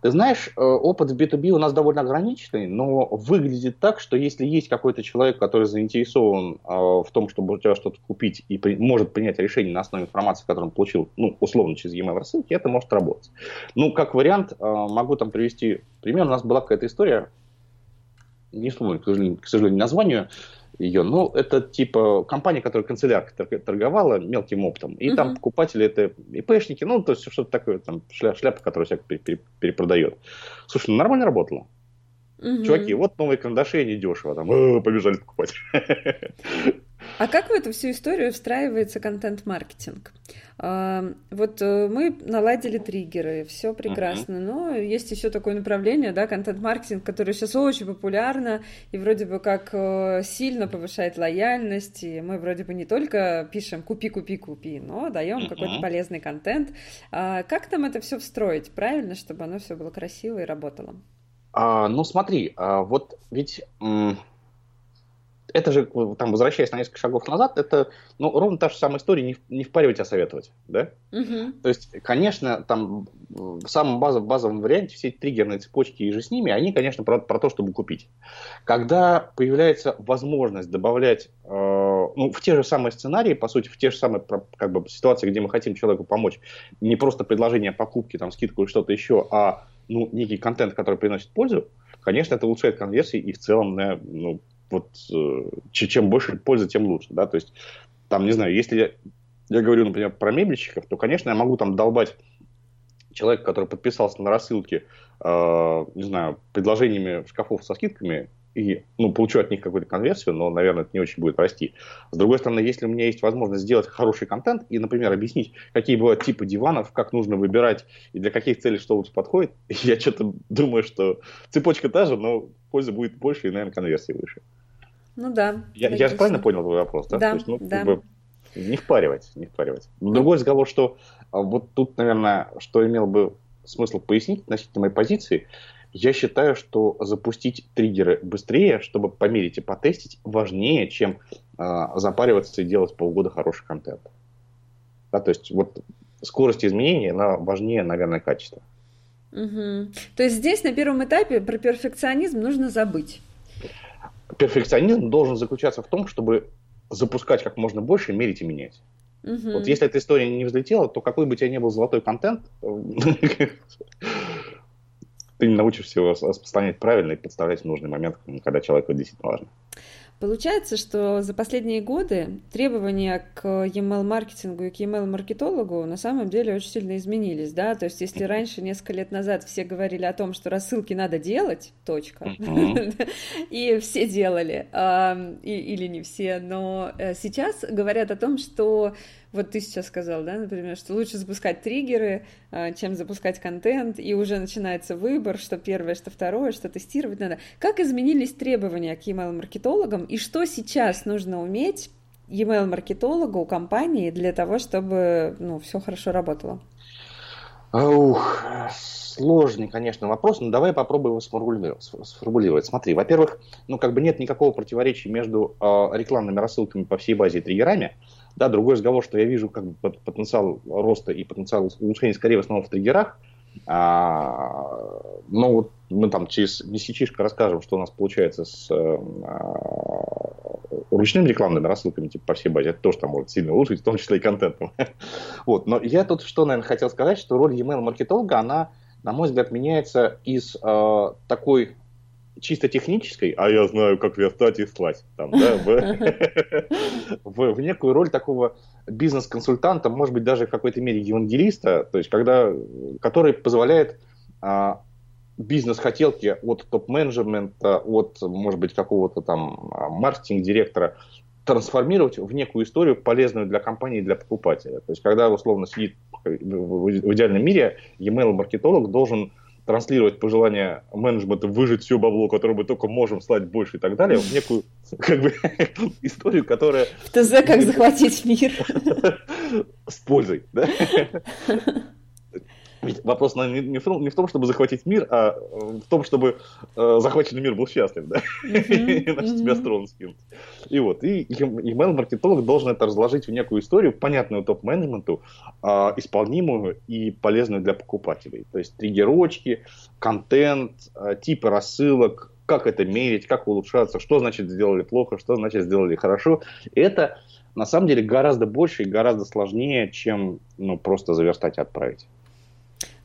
Speaker 2: Ты знаешь, э, опыт в B2B у нас довольно ограниченный, но выглядит так, что если есть какой-то человек, который заинтересован э, в том, чтобы у тебя что-то купить и при... может принять решение на основе информации, которую он получил, ну, условно, через e-mail рассылки, это может работать. Ну, как вариант, могу там привести пример. У нас была какая-то история, не вспомню, к сожалению, названию ее, но это типа компания, которая канцелярка торговала мелким оптом, и uh-huh. там покупатели это ИПшники, ну, то есть что-то такое, там шляпа, шляпа которая всяко перепродает. Слушай, ну нормально работало. Угу. Чуваки, вот новые карандаши, они дешево, там, побежали покупать.
Speaker 1: А как в эту всю историю встраивается контент-маркетинг? А, вот э, мы наладили триггеры, все прекрасно, но есть еще такое направление, да, контент-маркетинг, которое сейчас очень популярно и вроде бы как э, сильно повышает лояльность, и мы вроде бы не только пишем «купи, купи, купи», но даем какой-то полезный контент. А как нам это все встроить правильно, чтобы оно все было красиво и работало?
Speaker 2: А, ну смотри, а, вот ведь это же, там, возвращаясь на несколько шагов назад, это ну, ровно та же самая история, не, не впаривать, а советовать. Да? Угу. То есть, конечно, там в самом базовом, базовом варианте все эти триггерные цепочки и же с ними, они, конечно, про, про то, чтобы купить. Когда появляется возможность добавлять э, ну, в те же самые сценарии, по сути, в те же самые как бы, ситуации, где мы хотим человеку помочь, не просто предложение покупки, там, скидку или что-то еще, а ну, некий контент, который приносит пользу, конечно, это улучшает конверсии и в целом ну, вот э, чем больше пользы, тем лучше, да, то есть там, не знаю, если я, я говорю, например, про мебельщиков, то, конечно, я могу там долбать человека, который подписался на рассылки, э, не знаю, предложениями шкафов со скидками, и ну, получу от них какую-то конверсию, но, наверное, это не очень будет расти. С другой стороны, если у меня есть возможность сделать хороший контент и, например, объяснить, какие бывают типы диванов, как нужно выбирать и для каких целей что лучше подходит, я что-то думаю, что цепочка та же, но пользы будет больше и, наверное, конверсии выше.
Speaker 1: Ну да.
Speaker 2: Я, я же правильно понял твой вопрос, да?
Speaker 1: Да,
Speaker 2: То есть, ну,
Speaker 1: да.
Speaker 2: как бы не впаривать, не впаривать. Другой разговор, что а, вот тут, наверное, что имел бы смысл пояснить относительно моей позиции, я считаю, что запустить триггеры быстрее, чтобы померить и потестить, важнее, чем э, запариваться и делать полгода хороший контент. Да, то есть вот скорость изменений, она важнее, наверное, качества.
Speaker 1: Угу. То есть здесь на первом этапе про перфекционизм нужно забыть.
Speaker 2: Перфекционизм должен заключаться в том, чтобы запускать как можно больше, мерить и менять.
Speaker 1: Угу.
Speaker 2: Вот если эта история не взлетела, то какой бы у тебя ни был золотой контент, ты не научишься его распространять правильно и подставлять в нужный момент, когда человеку действительно важно.
Speaker 1: Получается, что за последние годы требования к email-маркетингу и к email-маркетологу на самом деле очень сильно изменились, да, то есть если раньше, несколько лет назад все говорили о том, что рассылки надо делать, точка, и все делали, или не все, но э, сейчас говорят о том, что вот ты сейчас сказал, да, например, что лучше запускать триггеры, а, чем запускать контент, и уже начинается выбор, что первое, что второе, что тестировать надо. Как изменились требования к email-маркетологам, и что сейчас нужно уметь email-маркетологу компании для того, чтобы ну, все хорошо работало?
Speaker 2: Ух, сложный, конечно, вопрос, но давай попробуем его сформулировать. Смотри, во-первых, ну как бы нет никакого противоречия между э, рекламными рассылками по всей базе и триггерами. Да, другой разговор, что я вижу как бы потенциал роста и потенциал улучшения скорее в основном в триггерах. А, но вот мы там через месячишко расскажем, что у нас получается с а, ручными рекламными рассылками типа по всей базе. Это тоже там может сильно улучшить, в том числе и контентом. вот. Но я тут что, наверное, хотел сказать, что роль e-mail маркетолога, она, на мой взгляд, меняется из э, такой чисто технической, а я знаю, как верстать и слать, там, да, в, некую роль такого бизнес-консультанта, может быть, даже в какой-то мере евангелиста, то есть, когда, который позволяет а, бизнес-хотелки от топ-менеджмента, от, может быть, какого-то там а, маркетинг-директора трансформировать в некую историю, полезную для компании и для покупателя. То есть, когда условно сидит в идеальном мире, e-mail-маркетолог должен транслировать пожелания менеджмента выжить все бабло, которое мы только можем слать больше и так далее, в некую как бы, историю, которая...
Speaker 1: В ТЗ «Как захватить мир».
Speaker 2: С пользой, да? Ведь вопрос не, не, в том, не в том, чтобы захватить мир, а в том, чтобы э, захваченный мир был счастлив, да? Иначе тебя строн скинут. И вот, и email-маркетолог должен это разложить в некую историю, понятную топ-менеджменту, э, исполнимую и полезную для покупателей. То есть триггерочки, контент, э, типы рассылок, как это мерить, как улучшаться, что значит сделали плохо, что значит сделали хорошо. Это на самом деле гораздо больше и гораздо сложнее, чем ну, просто заверстать и отправить.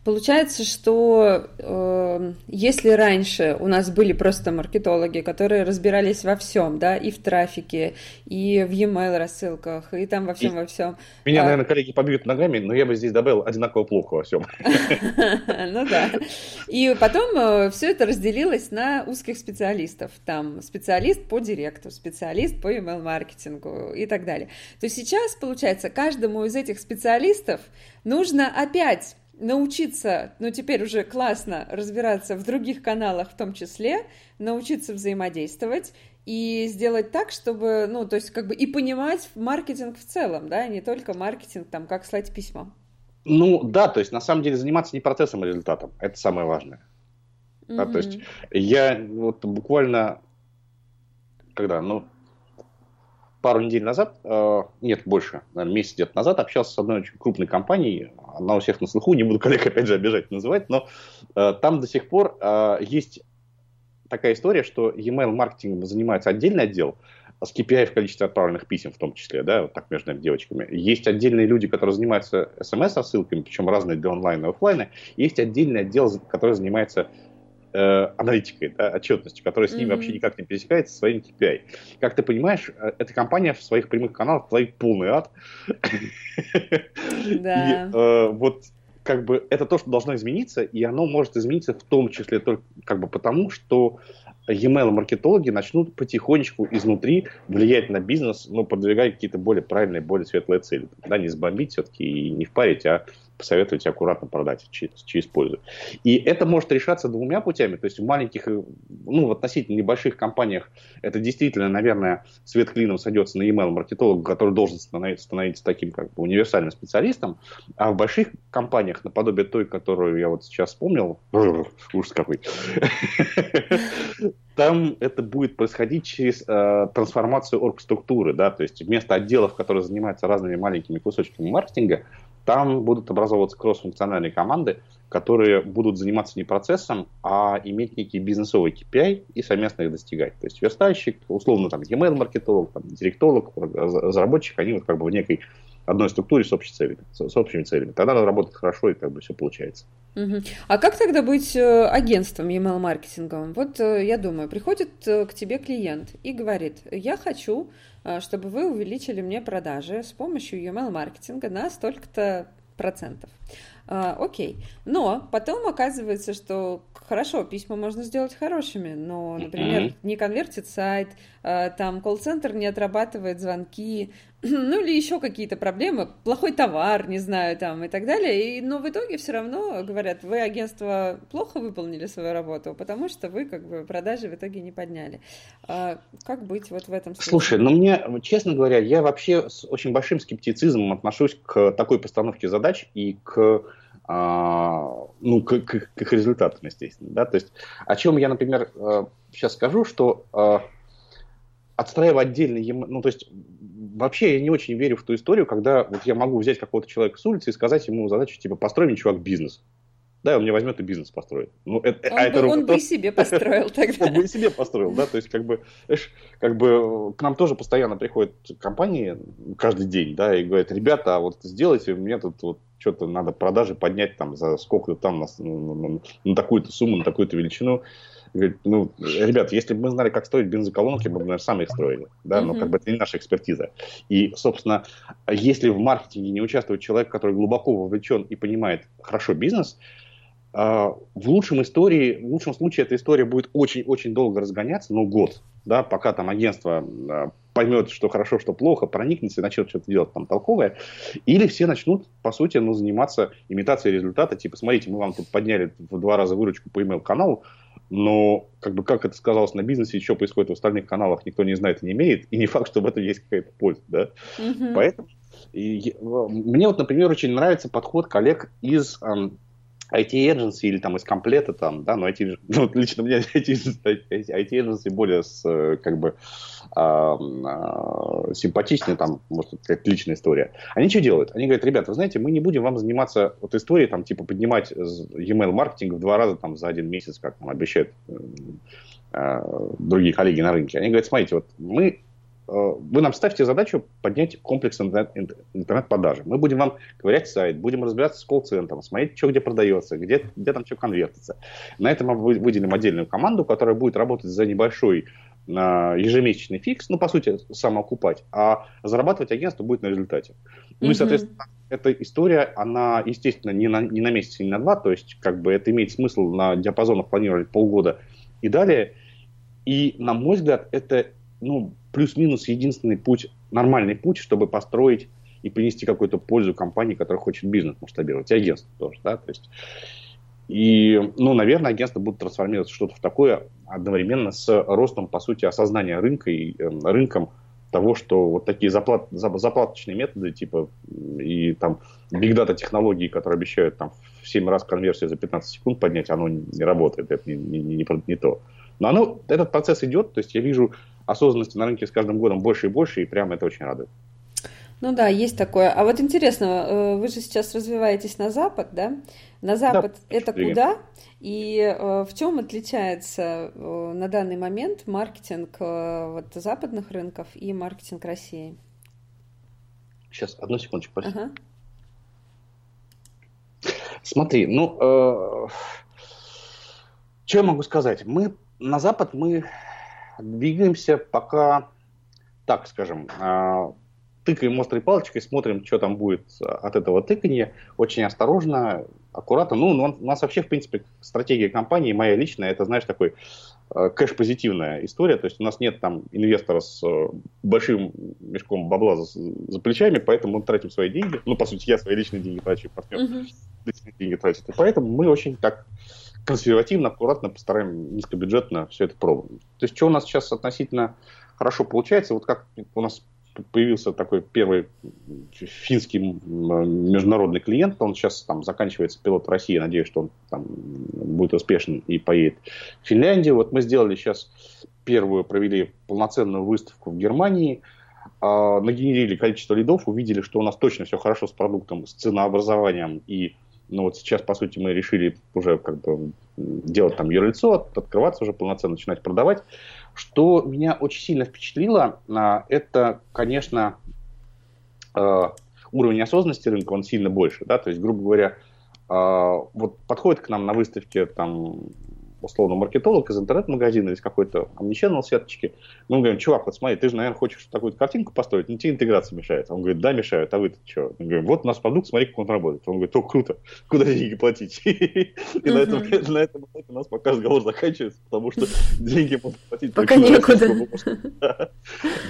Speaker 1: Получается, что э, если раньше у нас были просто маркетологи, которые разбирались во всем, да, и в трафике, и в e-mail рассылках, и там во всем, и во всем.
Speaker 2: Меня, а... наверное, коллеги побьют ногами, но я бы здесь добавил одинаково плохо во всем.
Speaker 1: Ну да. И потом э, все это разделилось на узких специалистов. Там специалист по директу, специалист по email маркетингу и так далее. То сейчас, получается, каждому из этих специалистов нужно опять научиться, ну теперь уже классно разбираться в других каналах в том числе, научиться взаимодействовать и сделать так, чтобы, ну, то есть как бы и понимать маркетинг в целом, да, не только маркетинг, там, как слать письма.
Speaker 2: Ну, да, то есть на самом деле заниматься не процессом, а результатом. Это самое важное. Mm-hmm. Да, то есть я вот буквально, когда, ну, пару недель назад, э, нет, больше, наверное, месяц где-то назад общался с одной очень крупной компанией, она у всех на слуху, не буду коллег опять же обижать называть, но э, там до сих пор э, есть такая история, что e-mail маркетингом занимается отдельный отдел, с KPI в количестве отправленных писем в том числе, да, вот так между нами девочками. Есть отдельные люди, которые занимаются смс-рассылками, причем разные для онлайна и офлайна. Есть отдельный отдел, который занимается аналитикой, да, отчетностью, которая с ними mm-hmm. вообще никак не пересекается, своим KPI. Как ты понимаешь, э, эта компания в своих прямых каналах творит полный ад. Да. И э, вот как бы это то, что должно измениться, и оно может измениться в том числе только как бы потому, что e-mail-маркетологи начнут потихонечку изнутри влиять на бизнес, но ну, продвигая какие-то более правильные, более светлые цели. Да, не сбомбить все-таки и не впарить, а посоветовать аккуратно продать через, через пользу. И это может решаться двумя путями. То есть в маленьких, ну, в относительно небольших компаниях это действительно, наверное, свет клином сойдется на email маркетолога, который должен становиться, становиться таким как бы универсальным специалистом. А в больших компаниях, наподобие той, которую я вот сейчас вспомнил, ужас какой, там это будет происходить через э, трансформацию оргструктуры, да, то есть вместо отделов, которые занимаются разными маленькими кусочками маркетинга, там будут образовываться кроссфункциональные команды, которые будут заниматься не процессом, а иметь некий бизнесовый KPI и совместно их достигать. То есть верстальщик, условно там email-маркетолог, там, директолог, разработчик, они вот как бы в некой одной структуре с, общей целью, с общими целями. Тогда надо работать хорошо, и как бы все получается.
Speaker 1: Угу. А как тогда быть э, агентством email-маркетинговым? Вот э, я думаю, приходит э, к тебе клиент и говорит, я хочу, чтобы вы увеличили мне продажи с помощью email-маркетинга на столько-то процентов. А, окей. Но потом оказывается, что хорошо, письма можно сделать хорошими, но, например, mm-hmm. не конвертит сайт, а, там колл-центр не отрабатывает звонки, ну или еще какие-то проблемы, плохой товар, не знаю, там и так далее. И, но в итоге все равно говорят, вы агентство плохо выполнили свою работу, потому что вы как бы продажи в итоге не подняли. А как быть вот в этом
Speaker 2: случае? Слушай, ну мне, честно говоря, я вообще с очень большим скептицизмом отношусь к такой постановке задач и к а, ну, к, к, к их результатам, естественно. Да? То есть, о чем я, например, сейчас э, скажу, что э, отстраивать отдельный, ну, то есть, вообще я не очень верю в ту историю, когда вот я могу взять какого-то человека с улицы и сказать ему задачу, типа, построй мне, чувак, бизнес. Да, он мне возьмет и бизнес построит.
Speaker 1: Ну, это, он а бы, это он бы и себе построил тогда.
Speaker 2: Он бы и себе построил, да, то есть как бы, как бы к нам тоже постоянно приходят компании каждый день, да, и говорят, ребята, а вот сделайте мне тут вот что-то надо продажи поднять там за сколько-то там на, на, на, на такую-то сумму, на такую-то величину. Говорит, ну, ребят, если бы мы знали, как строить бензоколонки, мы бы, наверное, сами их строили, да, mm-hmm. но как бы это не наша экспертиза. И, собственно, если в маркетинге не участвует человек, который глубоко вовлечен и понимает хорошо бизнес, а, в лучшем истории, в лучшем случае эта история будет очень-очень долго разгоняться, ну, год, да, пока там агентство а, поймет, что хорошо, что плохо, проникнется и начнет что-то делать там толковое, или все начнут, по сути, ну, заниматься имитацией результата, типа, смотрите, мы вам тут подняли в два раза выручку по email-каналу, но как бы как это сказалось на бизнесе, еще происходит в остальных каналах, никто не знает и не имеет, и не факт, что в этом есть какая-то польза, да. Mm-hmm. Поэтому и, мне вот, например, очень нравится подход коллег из IT-agency или там из комплета там, да, но IT, ну, лично мне IT-agency более с, э, как бы а, а, симпатичнее, там, может, какая-то личная история. Они что делают? Они говорят, ребята, вы знаете, мы не будем вам заниматься вот историей, там, типа, поднимать e-mail маркетинг в два раза там за один месяц, как нам обещают э, другие коллеги на рынке. Они говорят, смотрите, вот мы Э, вы нам ставьте задачу поднять комплекс интернет-продажи. Мы будем вам ковырять сайт, будем разбираться с колл-центром, смотреть, что где продается, где, где там что конвертится. На этом мы выделим отдельную команду, которая будет работать за небольшой на ежемесячный фикс, ну, по сути, самоокупать, а зарабатывать агентство будет на результате. Ну, mm-hmm. и, соответственно, эта история, она, естественно, не на, не на месяц, не на два, то есть, как бы, это имеет смысл на диапазонах планировать полгода и далее. И, на мой взгляд, это, ну, плюс-минус единственный путь, нормальный путь, чтобы построить и принести какую-то пользу компании, которая хочет бизнес масштабировать, и агентство тоже, да, то есть и, ну, наверное, агентство будет трансформироваться что-то в такое одновременно с ростом, по сути, осознания рынка и э, рынком того, что вот такие заплат, заплаточные методы, типа, и там data технологии, которые обещают там в 7 раз конверсию за 15 секунд поднять, оно не работает, это не, не, не, не то. Но оно, этот процесс идет, то есть я вижу осознанности на рынке с каждым годом больше и больше, и прямо это очень радует.
Speaker 1: Ну да, есть такое. А вот интересно, э, вы же сейчас развиваетесь на Запад, да? На Запад да, это привет. куда? И э, в чем отличается э, на данный момент маркетинг вот, западных рынков и маркетинг России?
Speaker 2: Сейчас, одну секундочку, пожалуйста. Ага. Смотри, ну, э, что я могу сказать? Мы на Запад мы двигаемся пока, так скажем, а, тыкаем острой палочкой, смотрим, что там будет от этого тыкания, очень осторожно, аккуратно. Ну, у нас вообще, в принципе, стратегия компании, моя личная, это, знаешь, такой э, кэш-позитивная история, то есть у нас нет там инвестора с э, большим мешком бабла за, за плечами, поэтому мы тратим свои деньги, ну, по сути, я свои личные деньги трачу, партнер uh-huh. личные деньги тратит, и поэтому мы очень так консервативно, аккуратно постараем низкобюджетно все это пробовать. То есть, что у нас сейчас относительно хорошо получается, вот как у нас появился такой первый финский международный клиент, он сейчас там заканчивается пилот России, надеюсь, что он там будет успешен и поедет в Финляндию. Вот мы сделали сейчас первую, провели полноценную выставку в Германии, а, нагенерили количество лидов, увидели, что у нас точно все хорошо с продуктом, с ценообразованием и ну вот сейчас, по сути, мы решили уже как бы делать там юрлицо, открываться уже полноценно, начинать продавать. Что меня очень сильно впечатлило, а, это, конечно, а, уровень осознанности рынка, он сильно больше, да, то есть, грубо говоря, а, вот подходит к нам на выставке там условно маркетолог из интернет-магазина или из какой-то omnichannel сеточки, мы говорим, чувак, вот смотри, ты же, наверное, хочешь такую картинку построить, но тебе интеграция мешает. Он говорит, да, мешает, а вы-то что? Мы говорим, вот у нас продукт, смотри, как он работает. Он говорит, о, круто, куда деньги платить? И на этом у нас пока разговор заканчивается, потому что деньги можно платить.
Speaker 1: Пока некуда.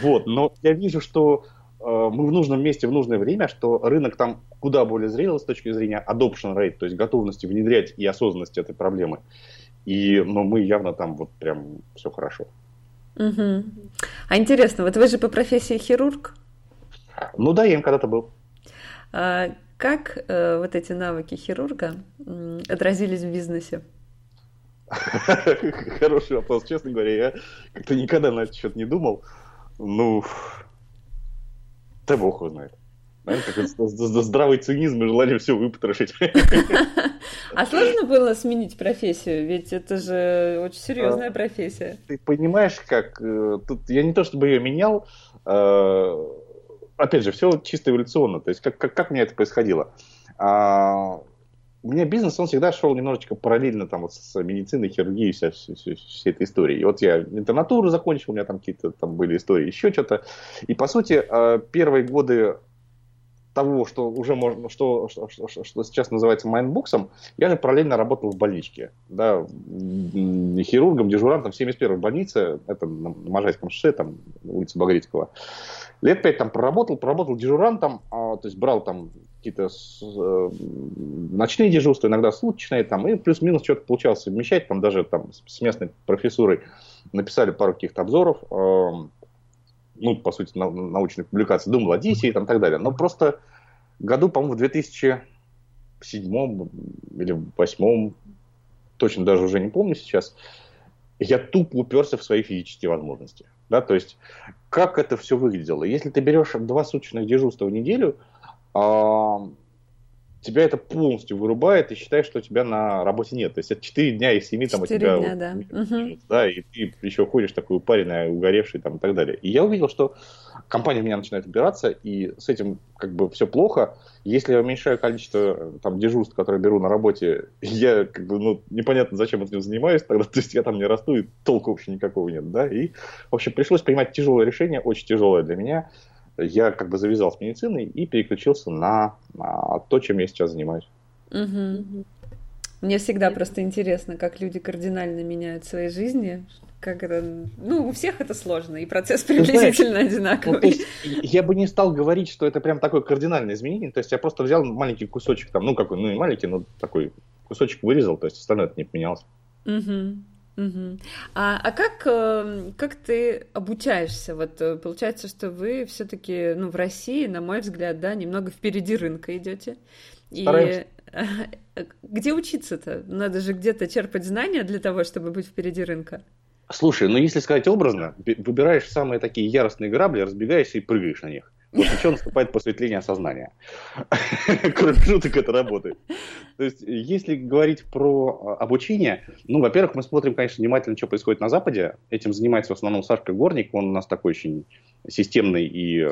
Speaker 2: Вот, но я вижу, что э, мы в нужном месте в нужное время, что рынок там куда более зрелый с точки зрения adoption rate, то есть готовности внедрять и осознанности этой проблемы. И, но ну, мы явно там вот прям все хорошо.
Speaker 1: Угу. А интересно, вот вы же по профессии хирург?
Speaker 2: Ну да, я им когда-то был.
Speaker 1: А как э, вот эти навыки хирурга э, отразились в бизнесе?
Speaker 2: Хороший вопрос. Честно говоря, я как-то никогда на этот счет не думал. Ну, да бог его знает. Знаете, как здравый цинизм и желание все выпотрошить.
Speaker 1: А сложно было сменить профессию? Ведь это же очень серьезная а, профессия.
Speaker 2: Ты понимаешь, как... Э, тут я не то чтобы ее менял, э, опять же, все чисто эволюционно. То есть как, как, как у меня это происходило? А, у меня бизнес, он всегда шел немножечко параллельно там вот с медициной, хирургией, вся, вся, вся, вся эта история. И вот я интернатуру закончил, у меня там какие-то там были истории, еще что-то. И по сути, первые годы того, что уже можно, что, что, что, что сейчас называется майнбуксом, я же параллельно работал в больничке, да, хирургом, дежурантом в 71-й больнице, это на Можайском шоссе, там, улица Багрицкого. Лет пять там проработал, проработал дежурантом, а, то есть брал там какие-то э, ночные дежурства, иногда суточные, там, и плюс-минус что-то получалось совмещать, там даже там с местной профессурой написали пару каких-то обзоров, э, ну, по сути, на, научных публикаций, думал о Одиссее и так далее. Но просто году, по-моему, в 2007 или 2008, точно даже уже не помню сейчас, я тупо уперся в свои физические возможности. Да, то есть, как это все выглядело? Если ты берешь два суточных дежурства в неделю, а, тебя это полностью вырубает и считаешь, что у тебя на работе нет. То есть это 4 дня из 7 там у тебя...
Speaker 1: Дня, да.
Speaker 2: Угу. да, и ты еще ходишь такой упаренный, угоревший там и так далее. И я увидел, что компания меня начинает убираться, и с этим как бы все плохо. Если я уменьшаю количество там дежурств, которые беру на работе, я как бы, ну, непонятно, зачем этим занимаюсь тогда, то есть я там не расту, и толку вообще никакого нет, да, и, в общем, пришлось принимать тяжелое решение, очень тяжелое для меня, я как бы завязал с медициной и переключился на, на то, чем я сейчас занимаюсь.
Speaker 1: Угу. Мне всегда просто интересно, как люди кардинально меняют свои жизни. Как это, ну, у всех это сложно, и процесс приблизительно знаешь, одинаковый. Ну, есть,
Speaker 2: я бы не стал говорить, что это прям такое кардинальное изменение. То есть я просто взял маленький кусочек, там, ну, какой, ну, не маленький, но такой кусочек вырезал, то есть остальное это не поменялось.
Speaker 1: Угу. Угу. А, а как, эм, как ты обучаешься? Вот э, получается, что вы все-таки, ну, в России, на мой взгляд, да, немного впереди рынка идете. И где учиться-то? Надо же где-то черпать знания для того, чтобы быть впереди рынка.
Speaker 2: Слушай, ну если сказать образно, выбираешь самые такие яростные грабли, разбегаешься и прыгаешь на них. После чего наступает просветление сознания. Кроме шуток это работает. То есть, если говорить про а, обучение, ну, во-первых, мы смотрим, конечно, внимательно, что происходит на Западе. Этим занимается в основном Сашка Горник. Он у нас такой очень системный и э,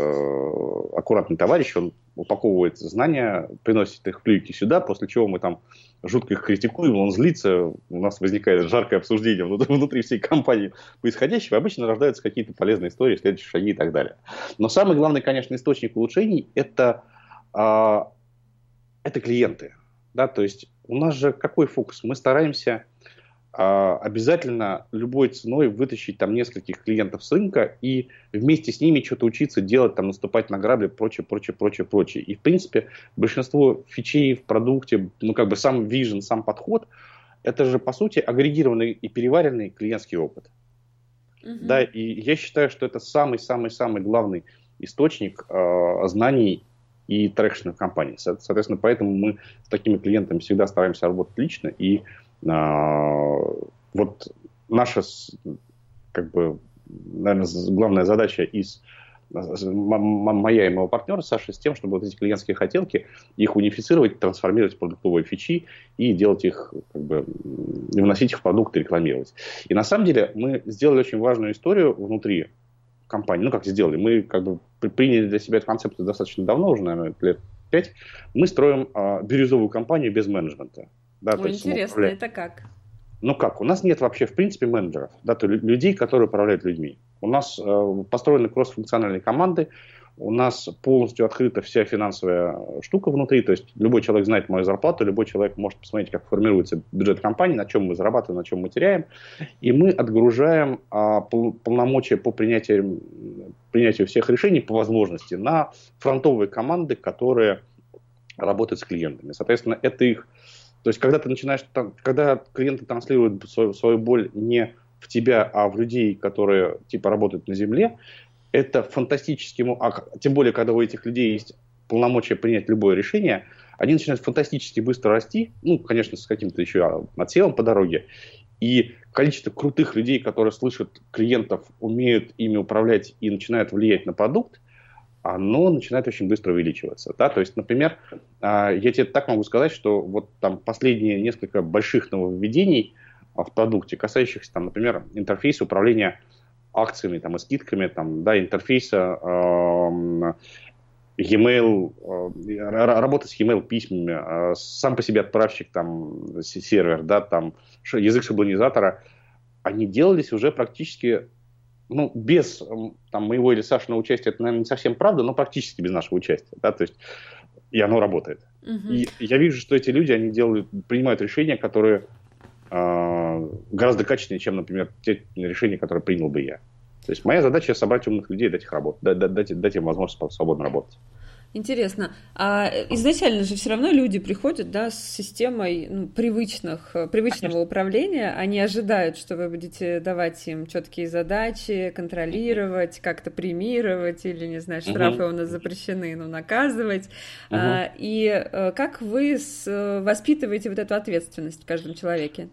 Speaker 2: аккуратный товарищ. Он упаковывает знания, приносит их в плюки сюда, после чего мы там жутко их критикуем, он злится, у нас возникает жаркое обсуждение внутри, внутри всей компании происходящего, обычно рождаются какие-то полезные истории, следующие шаги и так далее. Но самый главный, конечно, источник улучшений это, э, это клиенты. Да? То есть у нас же какой фокус? Мы стараемся а, обязательно любой ценой вытащить там нескольких клиентов с рынка и вместе с ними что-то учиться делать, там наступать на грабли, прочее, прочее, прочее, прочее. И в принципе большинство фичей в продукте, ну как бы сам вижен, сам подход, это же по сути агрегированный и переваренный клиентский опыт. Угу. Да, и я считаю, что это самый-самый-самый главный источник э, знаний и трекшена в компании. Соответственно, поэтому мы с такими клиентами всегда стараемся работать лично и а, вот наша, как бы, наверное, главная задача из моя и моего партнера Саши с тем, чтобы вот эти клиентские хотелки, их унифицировать, трансформировать в продуктовые фичи и делать их, как бы, выносить их в продукты, рекламировать. И на самом деле мы сделали очень важную историю внутри компании. Ну, как сделали? Мы как бы приняли для себя эту концепцию достаточно давно, уже, наверное, лет пять. Мы строим а, бирюзовую компанию без менеджмента.
Speaker 1: Да, Ой, интересно, это как?
Speaker 2: Ну как, у нас нет вообще в принципе менеджеров, да, то людей, которые управляют людьми. У нас э, построены кроссфункциональные команды, у нас полностью открыта вся финансовая штука внутри, то есть любой человек знает мою зарплату, любой человек может посмотреть, как формируется бюджет компании, на чем мы зарабатываем, на чем мы теряем, и мы отгружаем а, пол, полномочия по принятию, принятию всех решений по возможности на фронтовые команды, которые работают с клиентами. Соответственно, это их то есть, когда ты начинаешь, когда клиенты транслируют свою, свою боль не в тебя, а в людей, которые типа работают на земле, это фантастически, а тем более, когда у этих людей есть полномочия принять любое решение, они начинают фантастически быстро расти, ну, конечно, с каким-то еще отсевом по дороге, и количество крутых людей, которые слышат клиентов, умеют ими управлять и начинают влиять на продукт, оно начинает очень быстро увеличиваться. Да? То есть, например, а, я тебе так могу сказать, что вот там последние несколько больших нововведений в продукте, касающихся, там, например, интерфейса управления акциями там, и скидками, там, да, интерфейса э, e-mail, э, работа с e-mail письмами, э, сам по себе отправщик, там, сервер, да, там, язык шаблонизатора, они делались уже практически ну, без там, моего или Сашиного участия, это, наверное, не совсем правда, но практически без нашего участия, да, то есть, и оно работает. Угу. И я вижу, что эти люди, они делают, принимают решения, которые гораздо качественнее, чем, например, те решения, которые принял бы я. То есть моя задача собрать умных людей, дать их работать, дать, дать, дать им возможность свободно работать.
Speaker 1: Интересно. А изначально же все равно люди приходят, да, с системой ну, привычных, привычного Конечно. управления. Они ожидают, что вы будете давать им четкие задачи, контролировать, как-то премировать или, не знаю, штрафы угу. у нас запрещены, но наказывать. Угу. А, и э, как вы с, воспитываете вот эту ответственность в каждом человеке?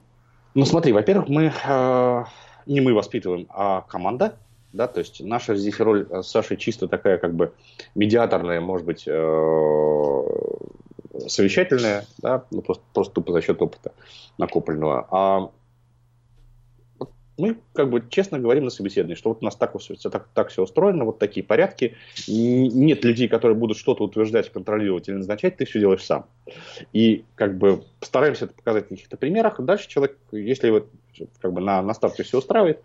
Speaker 2: Ну, смотри, во-первых, мы э, не мы воспитываем, а команда да, то есть наша здесь роль с Сашей чисто такая как бы медиаторная, может быть, э, совещательная, да, ну, просто, просто тупо за счет опыта накопленного. А мы как бы честно говорим на собеседовании, что вот у нас так, так, так все устроено, вот такие порядки. Нет людей, которые будут что-то утверждать, контролировать или назначать, ты все делаешь сам. И как бы постараемся это показать на каких-то примерах. Дальше человек, если вот как бы на, на старте все устраивает,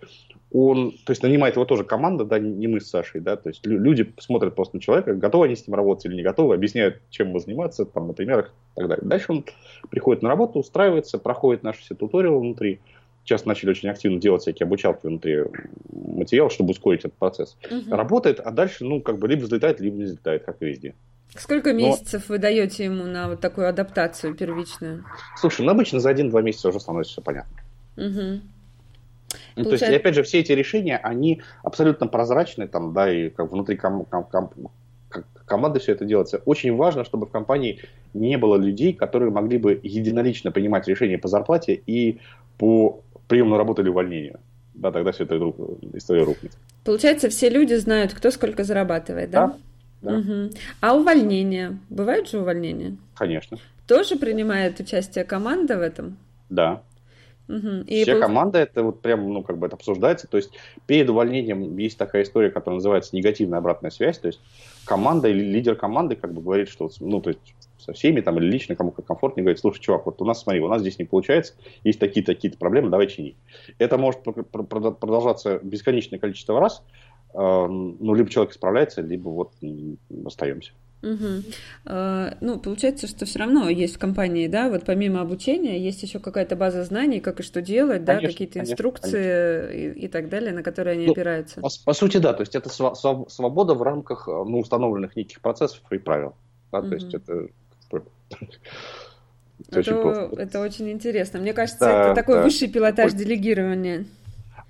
Speaker 2: он, то есть нанимает его тоже команда, да, не мы с Сашей, да, то есть люди смотрят просто на человека, готовы они с ним работать или не готовы, объясняют, чем ему заниматься, там, на примерах и так далее. Дальше он приходит на работу, устраивается, проходит наши все туториалы внутри, сейчас начали очень активно делать всякие обучалки внутри материала, чтобы ускорить этот процесс. Угу. Работает, а дальше, ну, как бы либо взлетает, либо не взлетает, как и везде.
Speaker 1: Сколько месяцев Но... вы даете ему на вот такую адаптацию первичную?
Speaker 2: Слушай, ну обычно за один-два месяца уже становится все понятно. Угу. Ну, Получается... То есть, опять же, все эти решения, они абсолютно прозрачны, там, да, и как внутри ком- ком- ком- команды все это делается. Очень важно, чтобы в компании не было людей, которые могли бы единолично принимать решения по зарплате и по приему на работу или увольнению. Да, тогда все это история рухнет.
Speaker 1: Получается, все люди знают, кто сколько зарабатывает, да? Да. да. Угу. А увольнение? Бывают же увольнения?
Speaker 2: Конечно.
Speaker 1: Тоже принимает участие команда в этом?
Speaker 2: Да. Угу. И Вся команда это вот прям, ну, как бы это обсуждается. То есть перед увольнением есть такая история, которая называется негативная обратная связь. То есть команда или лидер команды как бы говорит, что, ну, то есть со всеми там или лично кому как комфортнее, говорит, слушай, чувак, вот у нас, смотри, у нас здесь не получается, есть такие-такие проблемы, давай чини. Это может продолжаться бесконечное количество раз, э, ну, либо человек справляется, либо вот остаемся.
Speaker 1: Угу. Ну, получается, что все равно есть в компании, да, вот помимо обучения, есть еще какая-то база знаний, как и что делать, конечно, да, какие-то инструкции конечно. И, и так далее, на которые они ну, опираются.
Speaker 2: По, по сути, да, то есть это свобода в рамках ну, установленных неких процессов и правил. Да, угу. то есть это
Speaker 1: это, очень это очень интересно. Мне кажется, да, это такой да. высший пилотаж делегирования.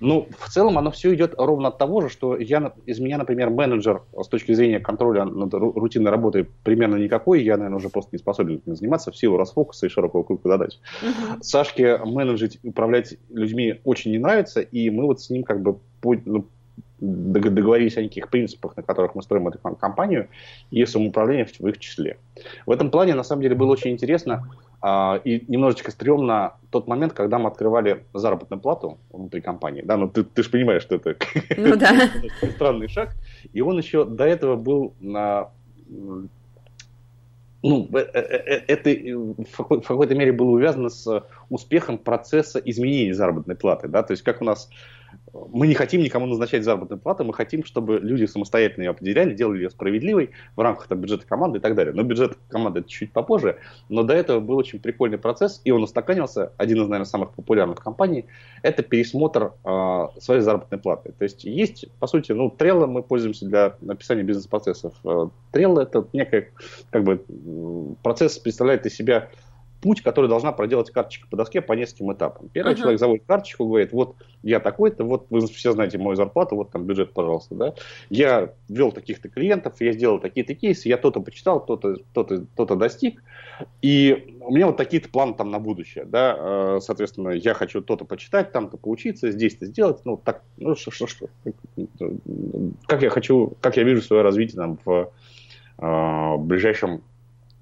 Speaker 2: Ну, в целом оно все идет ровно от того же, что я, из меня, например, менеджер с точки зрения контроля над рутинной работой примерно никакой, я, наверное, уже просто не способен этим заниматься в силу расфокуса и широкого круга задач. Uh-huh. Сашке менеджить, управлять людьми очень не нравится, и мы вот с ним как бы ну, договорились о неких принципах, на которых мы строим эту компанию, и самоуправление в их числе. В этом плане, на самом деле, было очень интересно а, и немножечко стрёмно тот момент, когда мы открывали заработную плату внутри компании. Да, ну ты, ты же понимаешь, что это ну, да. странный шаг. И он еще до этого был на ну, э, э, э, это в какой-то мере было увязано с успехом процесса изменения заработной платы. Да? То есть как у нас мы не хотим никому назначать заработную плату, мы хотим, чтобы люди самостоятельно ее определяли, делали ее справедливой в рамках там, бюджета команды и так далее. Но бюджет команды это чуть попозже, но до этого был очень прикольный процесс, и он устаканился, один из, наверное, самых популярных компаний, это пересмотр э, своей заработной платы. То есть есть, по сути, ну, Trello мы пользуемся для написания бизнес-процессов. Trello это некий как бы, процесс представляет из себя путь, который должна проделать карточка по доске по нескольким этапам. Первый uh-huh. человек заводит карточку, говорит, вот я такой-то, вот вы все знаете мою зарплату, вот там бюджет, пожалуйста, да. Я ввел таких-то клиентов, я сделал такие-то кейсы, я то-то почитал, то-то, то-то, то-то достиг, и у меня вот такие-то планы там на будущее, да, э, соответственно, я хочу то-то почитать, там-то поучиться, здесь-то сделать, ну, так, ну, что, что, что, как я хочу, как я вижу свое развитие там в, э, в ближайшем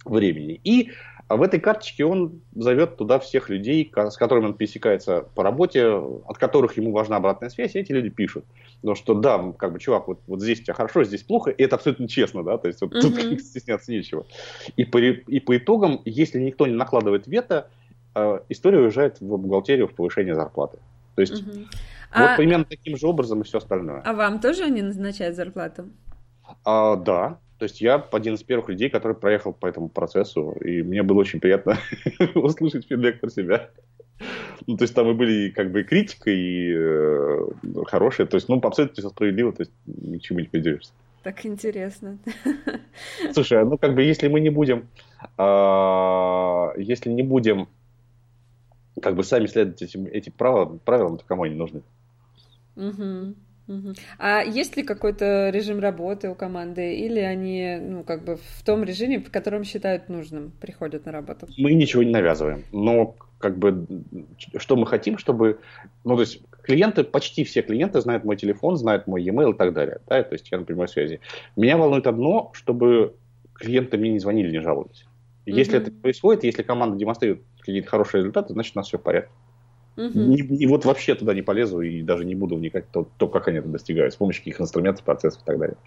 Speaker 2: времени. И а в этой карточке он зовет туда всех людей, с которыми он пересекается по работе, от которых ему важна обратная связь, и эти люди пишут. Потому что да, как бы, чувак, вот, вот здесь у тебя хорошо, здесь плохо, и это абсолютно честно, да, то есть вот, тут uh-huh. стесняться нечего. И по, и по итогам, если никто не накладывает вето, э, история уезжает в бухгалтерию в повышение зарплаты. То есть uh-huh. вот а... примерно таким же образом и все остальное.
Speaker 1: А вам тоже они назначают зарплату?
Speaker 2: А, да, то есть я один из первых людей, который проехал по этому процессу, и мне было очень приятно услышать фидбэк про себя. Ну, то есть там и были как бы критика, и э, хорошая. То есть, ну, абсолютно справедливо, то есть ни к чему не придерешься.
Speaker 1: Так интересно.
Speaker 2: Слушай, а ну как бы если мы не будем, э, если не будем как бы сами следовать этим, этим правилам, правилам, то кому они нужны?
Speaker 1: Угу. А есть ли какой-то режим работы у команды, или они, ну, как бы в том режиме, в котором считают нужным, приходят на работу?
Speaker 2: Мы ничего не навязываем, но как бы что мы хотим, чтобы, ну, то есть клиенты, почти все клиенты знают мой телефон, знают мой e-mail и так далее, да, то есть я на прямой связи. Меня волнует одно, чтобы клиенты мне не звонили, не жаловались. Если mm-hmm. это происходит, если команда демонстрирует какие-то хорошие результаты, значит у нас все в порядке. Угу. И, и вот вообще туда не полезу и даже не буду вникать в то, то, как они это достигают, с помощью каких инструментов, процессов и так далее.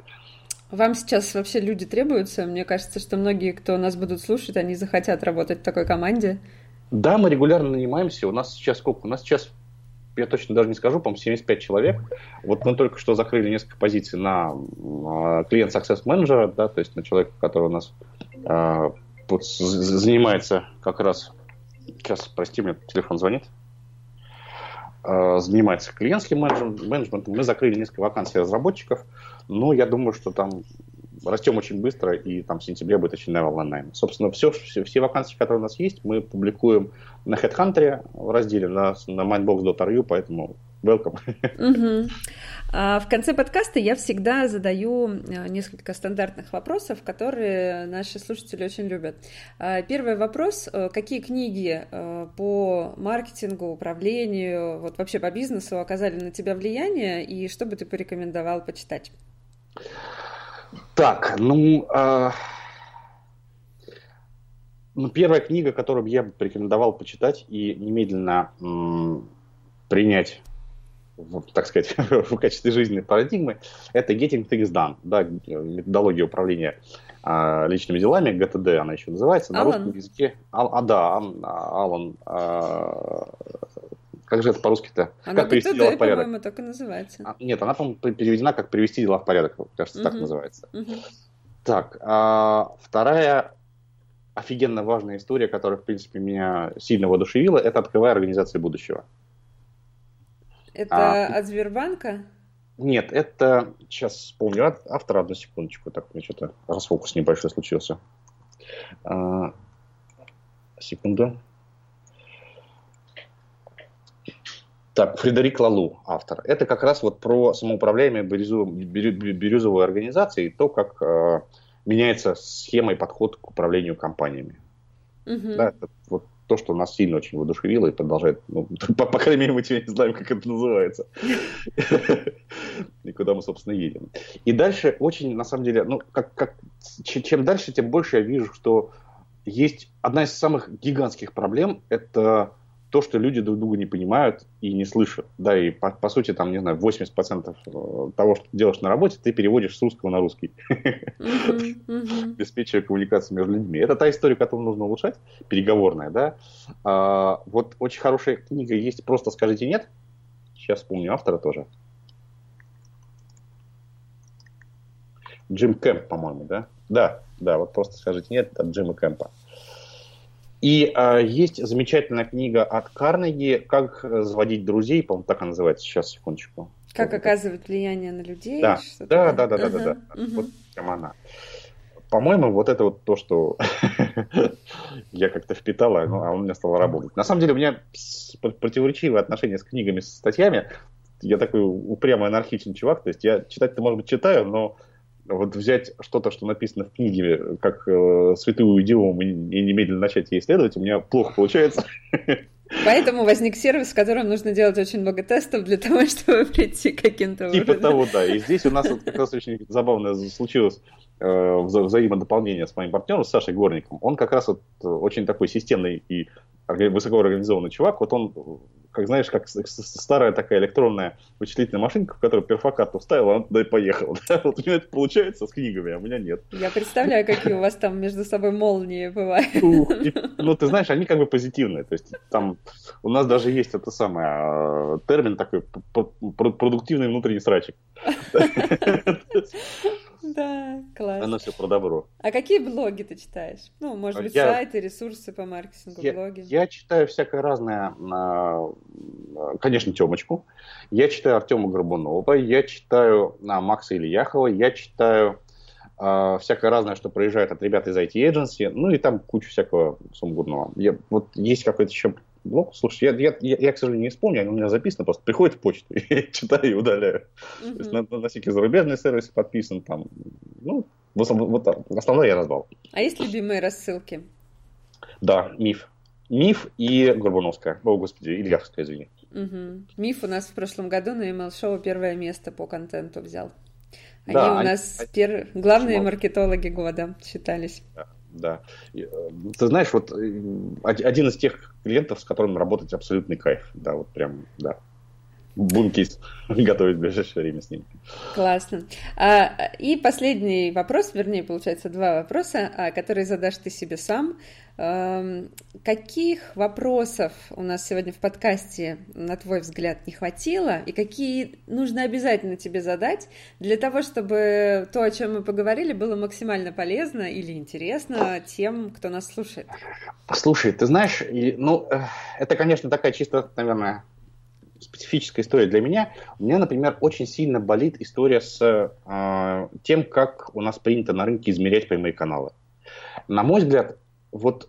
Speaker 1: Вам сейчас вообще люди требуются? Мне кажется, что многие, кто нас будут слушать, они захотят работать в такой команде.
Speaker 2: Да, мы регулярно нанимаемся. У нас сейчас сколько? У нас сейчас, я точно даже не скажу, по-моему, 75 человек. Вот мы только что закрыли несколько позиций на клиент Success Manager, да, то есть на человека, который у нас э, занимается как раз... Сейчас, прости, мне телефон звонит. Э, занимается клиентским менеджментом. Мы закрыли несколько вакансий разработчиков, но я думаю, что там растем очень быстро, и там в сентябре будет очередная волна найма. Собственно, все, все, все вакансии, которые у нас есть, мы публикуем на HeadHunter в разделе на, на mindbox.ru, поэтому welcome.
Speaker 1: Угу. В конце подкаста я всегда задаю э, несколько стандартных вопросов, которые наши слушатели очень любят. А, первый вопрос. Э, какие книги э, по маркетингу, управлению, вот вообще по бизнесу оказали на тебя влияние, и что бы ты порекомендовал почитать?
Speaker 2: Так, ну... А... Ну, первая книга, которую я бы порекомендовал почитать и немедленно м- принять в, так сказать, в качестве жизненной парадигмы, это Getting Things Done, да, методология управления а, личными делами, ГТД она еще называется, на русском языке. А, а да, Алан, а, как же это по-русски-то?
Speaker 1: Она как привести дела в порядок? по-моему, так и называется.
Speaker 2: А, нет, она, по-моему, переведена как привести дела в порядок, кажется, угу. так называется. Угу. Так, а вторая офигенно важная история, которая, в принципе, меня сильно воодушевила, это «Открывая организации будущего».
Speaker 1: Это а, от Сбербанка?
Speaker 2: Нет, это, сейчас вспомню автора, одну секундочку, так, у меня что-то расфокус небольшой случился. А, секунду. Так, Фредерик Лалу, автор. Это как раз вот про самоуправляемые бирюзовые, бирюзовые организации, то, как э, меняется схема и подход к управлению компаниями. Угу. Да, это вот то, что нас сильно очень воодушевило и продолжает, ну, по, по крайней мере, мы теперь не знаем, как это называется. И куда мы, собственно, едем. И дальше очень, на самом деле, ну, как, как, чем дальше, тем больше я вижу, что есть одна из самых гигантских проблем, это то, что люди друг друга не понимают и не слышат. Да, и по, по сути, там, не знаю, 80% э, того, что ты делаешь на работе, ты переводишь с русского на русский. Обеспечивая коммуникацию между людьми. Это та история, которую нужно улучшать, переговорная, да. А, вот очень хорошая книга есть «Просто скажите нет». Сейчас вспомню автора тоже. Джим Кэмп, по-моему, да? Да, да, вот просто скажите нет, от Джима Кэмпа. И а, есть замечательная книга от Карнеги «Как заводить друзей», по-моему, так она называется. Сейчас, секундочку.
Speaker 1: Как оказывать влияние на людей?
Speaker 2: Да, да, да, да, да, да, да. Вот прям она. По-моему, вот это вот то, что я как-то впитала, ну, а он у меня стал работать. На самом деле, у меня противоречивые отношения с книгами, с статьями. Я такой упрямый анархичный чувак, то есть я читать-то, может быть, читаю, но вот взять что-то, что написано в книге, как э, святую идиому, и немедленно начать ей исследовать, у меня плохо получается.
Speaker 1: Поэтому возник сервис, в котором нужно делать очень много тестов для того, чтобы прийти к каким-то.
Speaker 2: Типа того, да. И здесь у нас вот как раз очень забавно случилось вза взаимодополнение с моим партнером, с Сашей Горником. Он как раз вот очень такой системный и высокоорганизованный чувак. Вот он как знаешь, как старая такая электронная вычислительная машинка, в которую перфокарту вставил, а он туда и поехал. Вот у меня это получается с книгами, а у меня нет.
Speaker 1: Я представляю, какие у вас там между собой молнии бывают.
Speaker 2: ну, ты знаешь, они как бы позитивные. То есть там у нас даже есть это самое а, термин такой продуктивный внутренний срачик.
Speaker 1: Да, класс.
Speaker 2: Оно все про добро.
Speaker 1: А какие блоги ты читаешь? Ну, может быть, я, сайты, ресурсы по маркетингу,
Speaker 2: я,
Speaker 1: блоги?
Speaker 2: Я читаю всякое разное, конечно, Темочку. Я читаю Артема Горбунова, я читаю на Макса Ильяхова, я читаю Uh, всякое разное, что проезжает от ребят из IT Agency, ну и там куча всякого сумбурного. Я, вот есть какой-то еще ну, слушай, я, я, я, я, к сожалению, не вспомню, у меня записано, просто приходит в почту, я читаю и удаляю. Mm-hmm. То есть на, на всякие зарубежные сервисы подписан, там, ну, вот, вот основное я назвал.
Speaker 1: А есть любимые рассылки?
Speaker 2: Да, миф. Миф и Горбуновская. О, господи, Ильявская, извини.
Speaker 1: Угу. Миф у нас в прошлом году на email шоу первое место по контенту взял. Они да, у нас они, пер... главные маркетологи года считались.
Speaker 2: Да да. Э, ты знаешь, вот э, один из тех клиентов, с которым работать абсолютный кайф, да, вот прям, да. Будем кейс готовить в ближайшее время с ним.
Speaker 1: Классно. А, и последний вопрос, вернее, получается, два вопроса, а, которые задашь ты себе сам. А, каких вопросов у нас сегодня в подкасте, на твой взгляд, не хватило, и какие нужно обязательно тебе задать для того, чтобы то, о чем мы поговорили, было максимально полезно или интересно тем, кто нас слушает?
Speaker 2: Слушай, ты знаешь, ну, э, это, конечно, такая чисто, наверное, специфическая история для меня. У меня, например, очень сильно болит история с э, тем, как у нас принято на рынке измерять прямые каналы. На мой взгляд, вот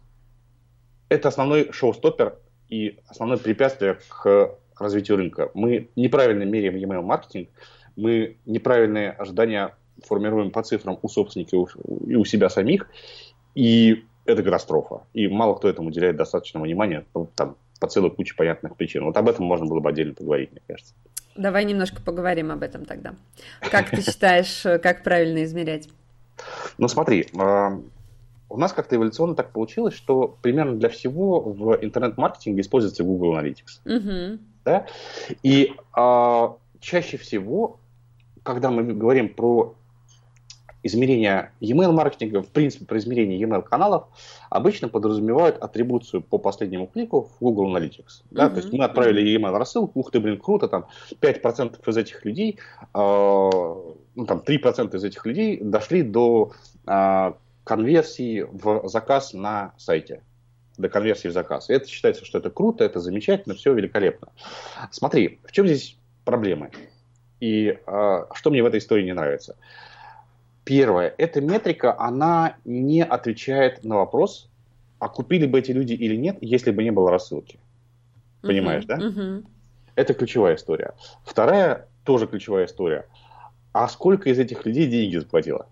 Speaker 2: это основной шоу-стоппер и основное препятствие к развитию рынка. Мы неправильно меряем email маркетинг, мы неправильные ожидания формируем по цифрам у собственников и у себя самих, и это катастрофа. И мало кто этому уделяет достаточного внимания. Ну, там, по целой куче понятных причин. Вот об этом можно было бы отдельно поговорить, мне кажется.
Speaker 1: Давай немножко поговорим об этом тогда. Как ты считаешь, как правильно измерять?
Speaker 2: Ну смотри, а, у нас как-то эволюционно так получилось, что примерно для всего в интернет-маркетинге используется Google Analytics. Угу. Да? И а, чаще всего, когда мы говорим про измерение email маркетинга, в принципе, про измерение email каналов обычно подразумевают атрибуцию по последнему клику в Google Analytics. Да? Mm-hmm. То есть мы отправили email рассылку, ух ты, блин, круто, там 5% из этих людей э, ну, там 3% из этих людей дошли до а, конверсии в заказ на сайте до конверсии в заказ. И это считается, что это круто, это замечательно, все великолепно. Смотри, в чем здесь проблемы? И э, что мне в этой истории не нравится? Первое, эта метрика, она не отвечает на вопрос, а купили бы эти люди или нет, если бы не было рассылки. Понимаешь, uh-huh, да? Uh-huh. Это ключевая история. Вторая, тоже ключевая история. А сколько из этих людей деньги заплатило?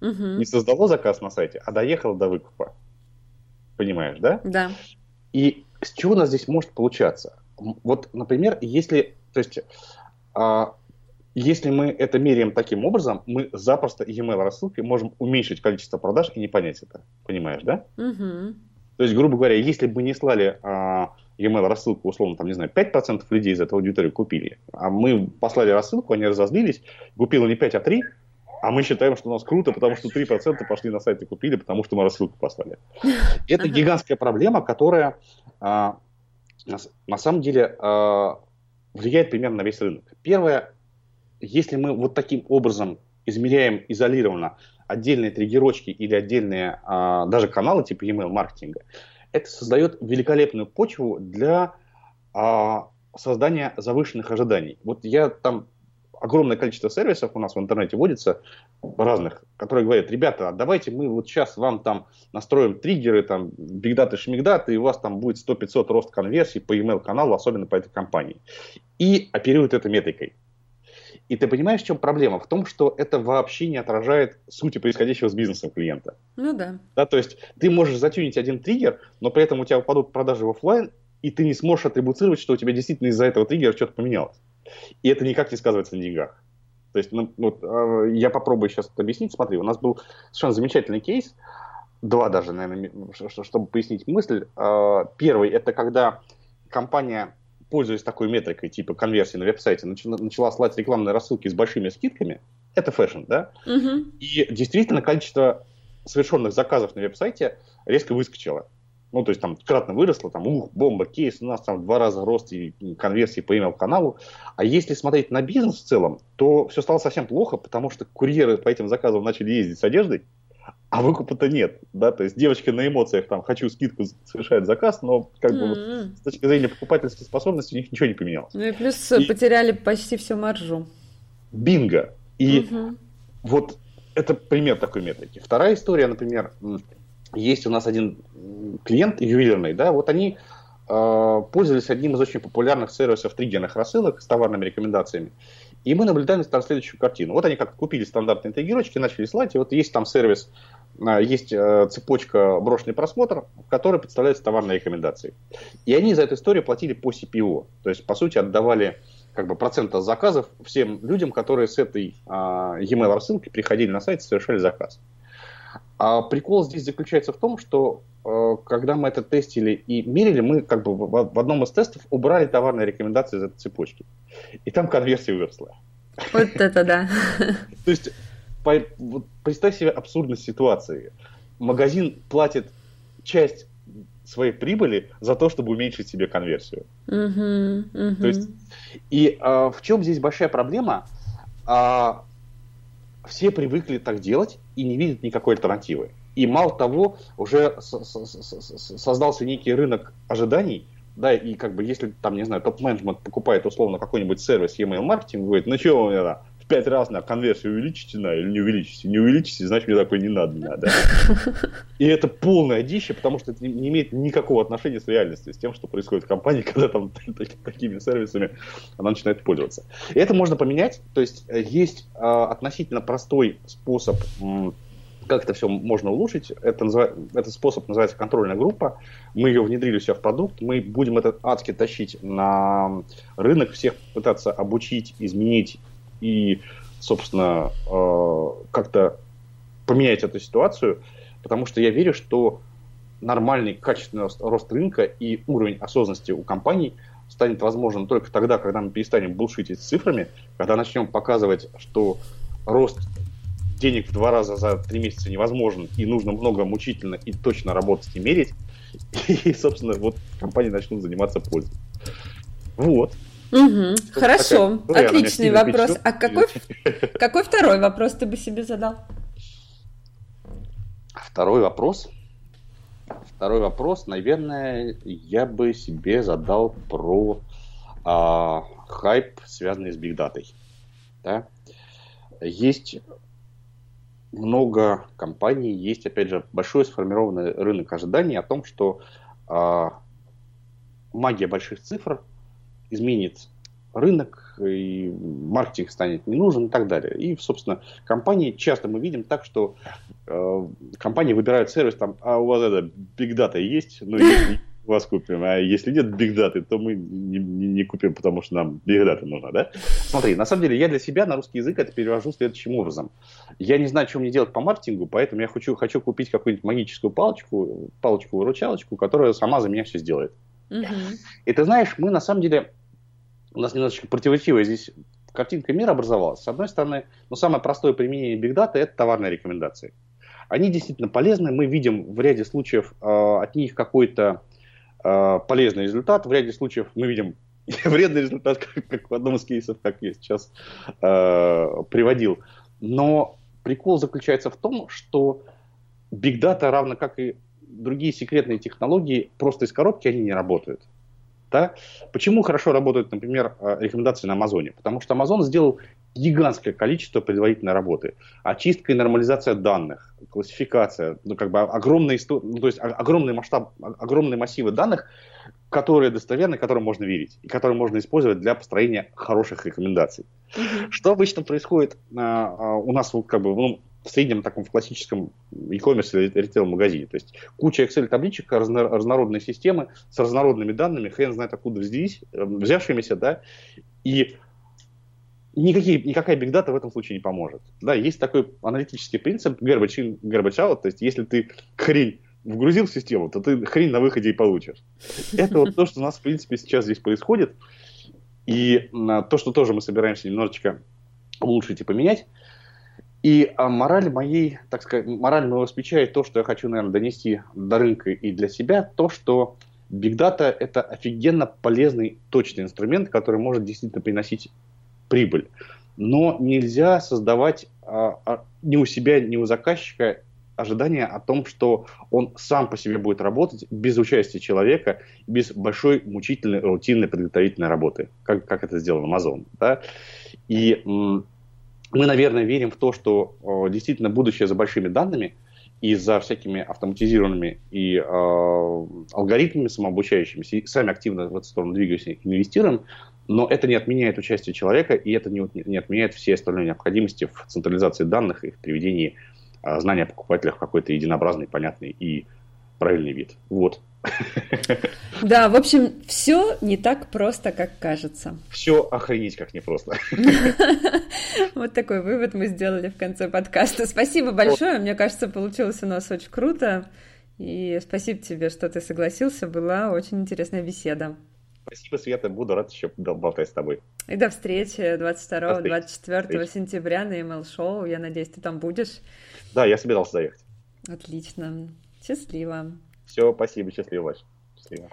Speaker 2: Uh-huh. Не создало заказ на сайте, а доехало до выкупа. Понимаешь, да?
Speaker 1: Да.
Speaker 2: И с чего у нас здесь может получаться? Вот, например, если, то есть, а, если мы это меряем таким образом, мы запросто e-mail рассылкой можем уменьшить количество продаж и не понять это. Понимаешь, да?
Speaker 1: Угу.
Speaker 2: То есть, грубо говоря, если бы не слали а, e-mail рассылку, условно, там, не знаю, 5% людей из этого аудитории купили, а мы послали рассылку, они разозлились, купило не 5, а 3, а мы считаем, что у нас круто, потому что 3% пошли на сайт и купили, потому что мы рассылку послали. Это гигантская проблема, которая а, на, на самом деле а, влияет примерно на весь рынок. Первое, если мы вот таким образом измеряем изолированно отдельные триггерочки или отдельные а, даже каналы типа email маркетинга, это создает великолепную почву для а, создания завышенных ожиданий. Вот я там огромное количество сервисов у нас в интернете водится разных, которые говорят, ребята, давайте мы вот сейчас вам там настроим триггеры, там, бигдаты, шмигдаты, и у вас там будет 100-500 рост конверсий по email каналу, особенно по этой компании. И оперируют это метрикой. И ты понимаешь, в чем проблема? В том, что это вообще не отражает сути происходящего с бизнесом клиента.
Speaker 1: Ну да.
Speaker 2: да. То есть ты можешь затюнить один триггер, но при этом у тебя упадут продажи в офлайн, и ты не сможешь атрибуцировать, что у тебя действительно из-за этого триггера что-то поменялось. И это никак не сказывается на деньгах. То есть, ну, вот, э, я попробую сейчас это объяснить. Смотри, у нас был совершенно замечательный кейс, два даже, наверное, чтобы пояснить мысль. Э, первый – это когда компания пользуясь такой метрикой типа конверсии на веб-сайте, начала, начала слать рекламные рассылки с большими скидками, это fashion, да?
Speaker 1: Угу.
Speaker 2: И действительно количество совершенных заказов на веб-сайте резко выскочило. Ну, то есть там кратно выросло, там, ух, бомба, кейс, у нас там два раза рост и конверсии по email-каналу. А если смотреть на бизнес в целом, то все стало совсем плохо, потому что курьеры по этим заказам начали ездить с одеждой, а выкупа-то нет, да, то есть девочка на эмоциях там хочу скидку совершает заказ, но как бы mm-hmm. вот, с точки зрения покупательской способности у них ничего не поменялось.
Speaker 1: Ну и плюс и... потеряли почти всю маржу.
Speaker 2: Бинго. И mm-hmm. вот это пример такой метрики. Вторая история, например, есть у нас один клиент ювелирный, да, вот они э, пользовались одним из очень популярных сервисов триггерных рассылок с товарными рекомендациями. И мы наблюдаем там следующую картину. Вот они как купили стандартные триггерочки, начали слать, и вот есть там сервис а, есть э, цепочка брошенный просмотр, в которой представляются товарные рекомендации. И они за эту историю платили по CPO. То есть, по сути, отдавали как бы процент от заказов всем людям, которые с этой а, e-mail рассылки приходили на сайт и совершали заказ. А прикол здесь заключается в том, что э, когда мы это тестили и мерили, мы как бы в, одном из тестов убрали товарные рекомендации из этой цепочки. И там конверсия выросла.
Speaker 1: Вот это да.
Speaker 2: То есть представь себе абсурдность ситуации. Магазин платит часть своей прибыли за то, чтобы уменьшить себе конверсию.
Speaker 1: Uh-huh, uh-huh.
Speaker 2: То есть, и а, в чем здесь большая проблема? А, все привыкли так делать и не видят никакой альтернативы. И мало того, уже создался некий рынок ожиданий, да, и как бы если там, не знаю, топ-менеджмент покупает условно какой-нибудь сервис e-mail маркетинг, говорит, ну что у меня пять раз на конверсию увеличите на или не увеличите. Не увеличите, значит, мне такой не надо. Не надо. И это полная дичь, потому что это не имеет никакого отношения с реальностью, с тем, что происходит в компании, когда там такими сервисами она начинает пользоваться. И это можно поменять. То есть э, есть э, относительно простой способ как это все можно улучшить. Это назыв... Этот способ называется контрольная группа. Мы ее внедрили у себя в продукт. Мы будем этот адски тащить на рынок, всех пытаться обучить, изменить и, собственно, э, как-то поменять эту ситуацию, потому что я верю, что нормальный, качественный рост рынка и уровень осознанности у компаний станет возможен только тогда, когда мы перестанем булшитить цифрами, когда начнем показывать, что рост денег в два раза за три месяца невозможен, и нужно много мучительно и точно работать и мерить, и, собственно, вот компании начнут заниматься пользой. Вот.
Speaker 1: Угу, хорошо, такая, ну, отличный вопрос. А какой, какой второй вопрос ты бы себе задал?
Speaker 2: Второй вопрос? Второй вопрос, наверное, я бы себе задал про а, хайп, связанный с бигдатой. Да? Есть много компаний, есть, опять же, большой сформированный рынок ожиданий о том, что а, магия больших цифр изменит рынок, и маркетинг станет не нужен и так далее. И, собственно, компании, часто мы видим так, что э, компании выбирают сервис, там, а у вас это Big Data есть? Ну, если у вас купим, а если нет Big Data, то мы не, не, не купим, потому что нам Big Data нужна, да? Смотри, на самом деле, я для себя на русский язык это перевожу следующим образом. Я не знаю, что мне делать по маркетингу, поэтому я хочу, хочу купить какую-нибудь магическую палочку, палочку-выручалочку, которая сама за меня все сделает. Угу. И ты знаешь, мы на самом деле у нас немножечко противоречивая здесь картинка мира образовалась. С одной стороны, ну, самое простое применение Data – это товарные рекомендации. Они действительно полезны, мы видим в ряде случаев э, от них какой-то э, полезный результат, в ряде случаев мы видим вредный результат, как, как в одном из кейсов, как я сейчас э, приводил. Но прикол заключается в том, что Data, равно как и другие секретные технологии, просто из коробки они не работают. Да? Почему хорошо работают, например, э, рекомендации на Амазоне? Потому что Amazon сделал гигантское количество предварительной работы. Очистка и нормализация данных, классификация, ну, как бы огромный, ну, то есть огромный масштаб, огромные массивы данных, которые достоверны, которым можно верить, и которые можно использовать для построения хороших рекомендаций. Mm-hmm. Что обычно происходит а, а, у нас, как бы, ну, в среднем таком в классическом e-commerce или ритейл-магазине. То есть куча Excel-табличек, разнородные системы с разнородными данными, хрен знает откуда взялись, э, взявшимися, да, и никакие, никакая Big Data в этом случае не поможет. Да, есть такой аналитический принцип garbage in, garbage out, то есть если ты хрень вгрузил в систему, то ты хрень на выходе и получишь. Это вот то, что у нас, в принципе, сейчас здесь происходит. И то, что тоже мы собираемся немножечко улучшить и поменять, и а, мораль моей, так сказать, мораль моего спича и то, что я хочу, наверное, донести до рынка и для себя, то, что Big Data – это офигенно полезный, точный инструмент, который может действительно приносить прибыль. Но нельзя создавать а, а, ни у себя, ни у заказчика ожидания о том, что он сам по себе будет работать без участия человека, без большой мучительной, рутинной подготовительной работы, как, как это сделал Amazon. Да? И мы, наверное, верим в то, что э, действительно будущее за большими данными и за всякими автоматизированными и э, алгоритмами самообучающимися, и сами активно в эту сторону двигаемся, инвестируем, но это не отменяет участие человека, и это не, не отменяет все остальные необходимости в централизации данных и в приведении э, знания о покупателях в какой-то единообразный, понятный и правильный вид. Вот.
Speaker 1: Да, в общем, все не так просто, как кажется.
Speaker 2: Все охренеть как непросто.
Speaker 1: Вот такой вывод мы сделали в конце подкаста. Спасибо большое, мне кажется, получилось у нас очень круто. И спасибо тебе, что ты согласился, была очень интересная беседа.
Speaker 2: Спасибо, Света, буду рад еще болтать с тобой.
Speaker 1: И до встречи 22-24 сентября на ML Show. Я надеюсь, ты там будешь.
Speaker 2: Да, я собирался заехать.
Speaker 1: Отлично. Счастливо.
Speaker 2: Все, спасибо, счастливо, Вась. Счастливо.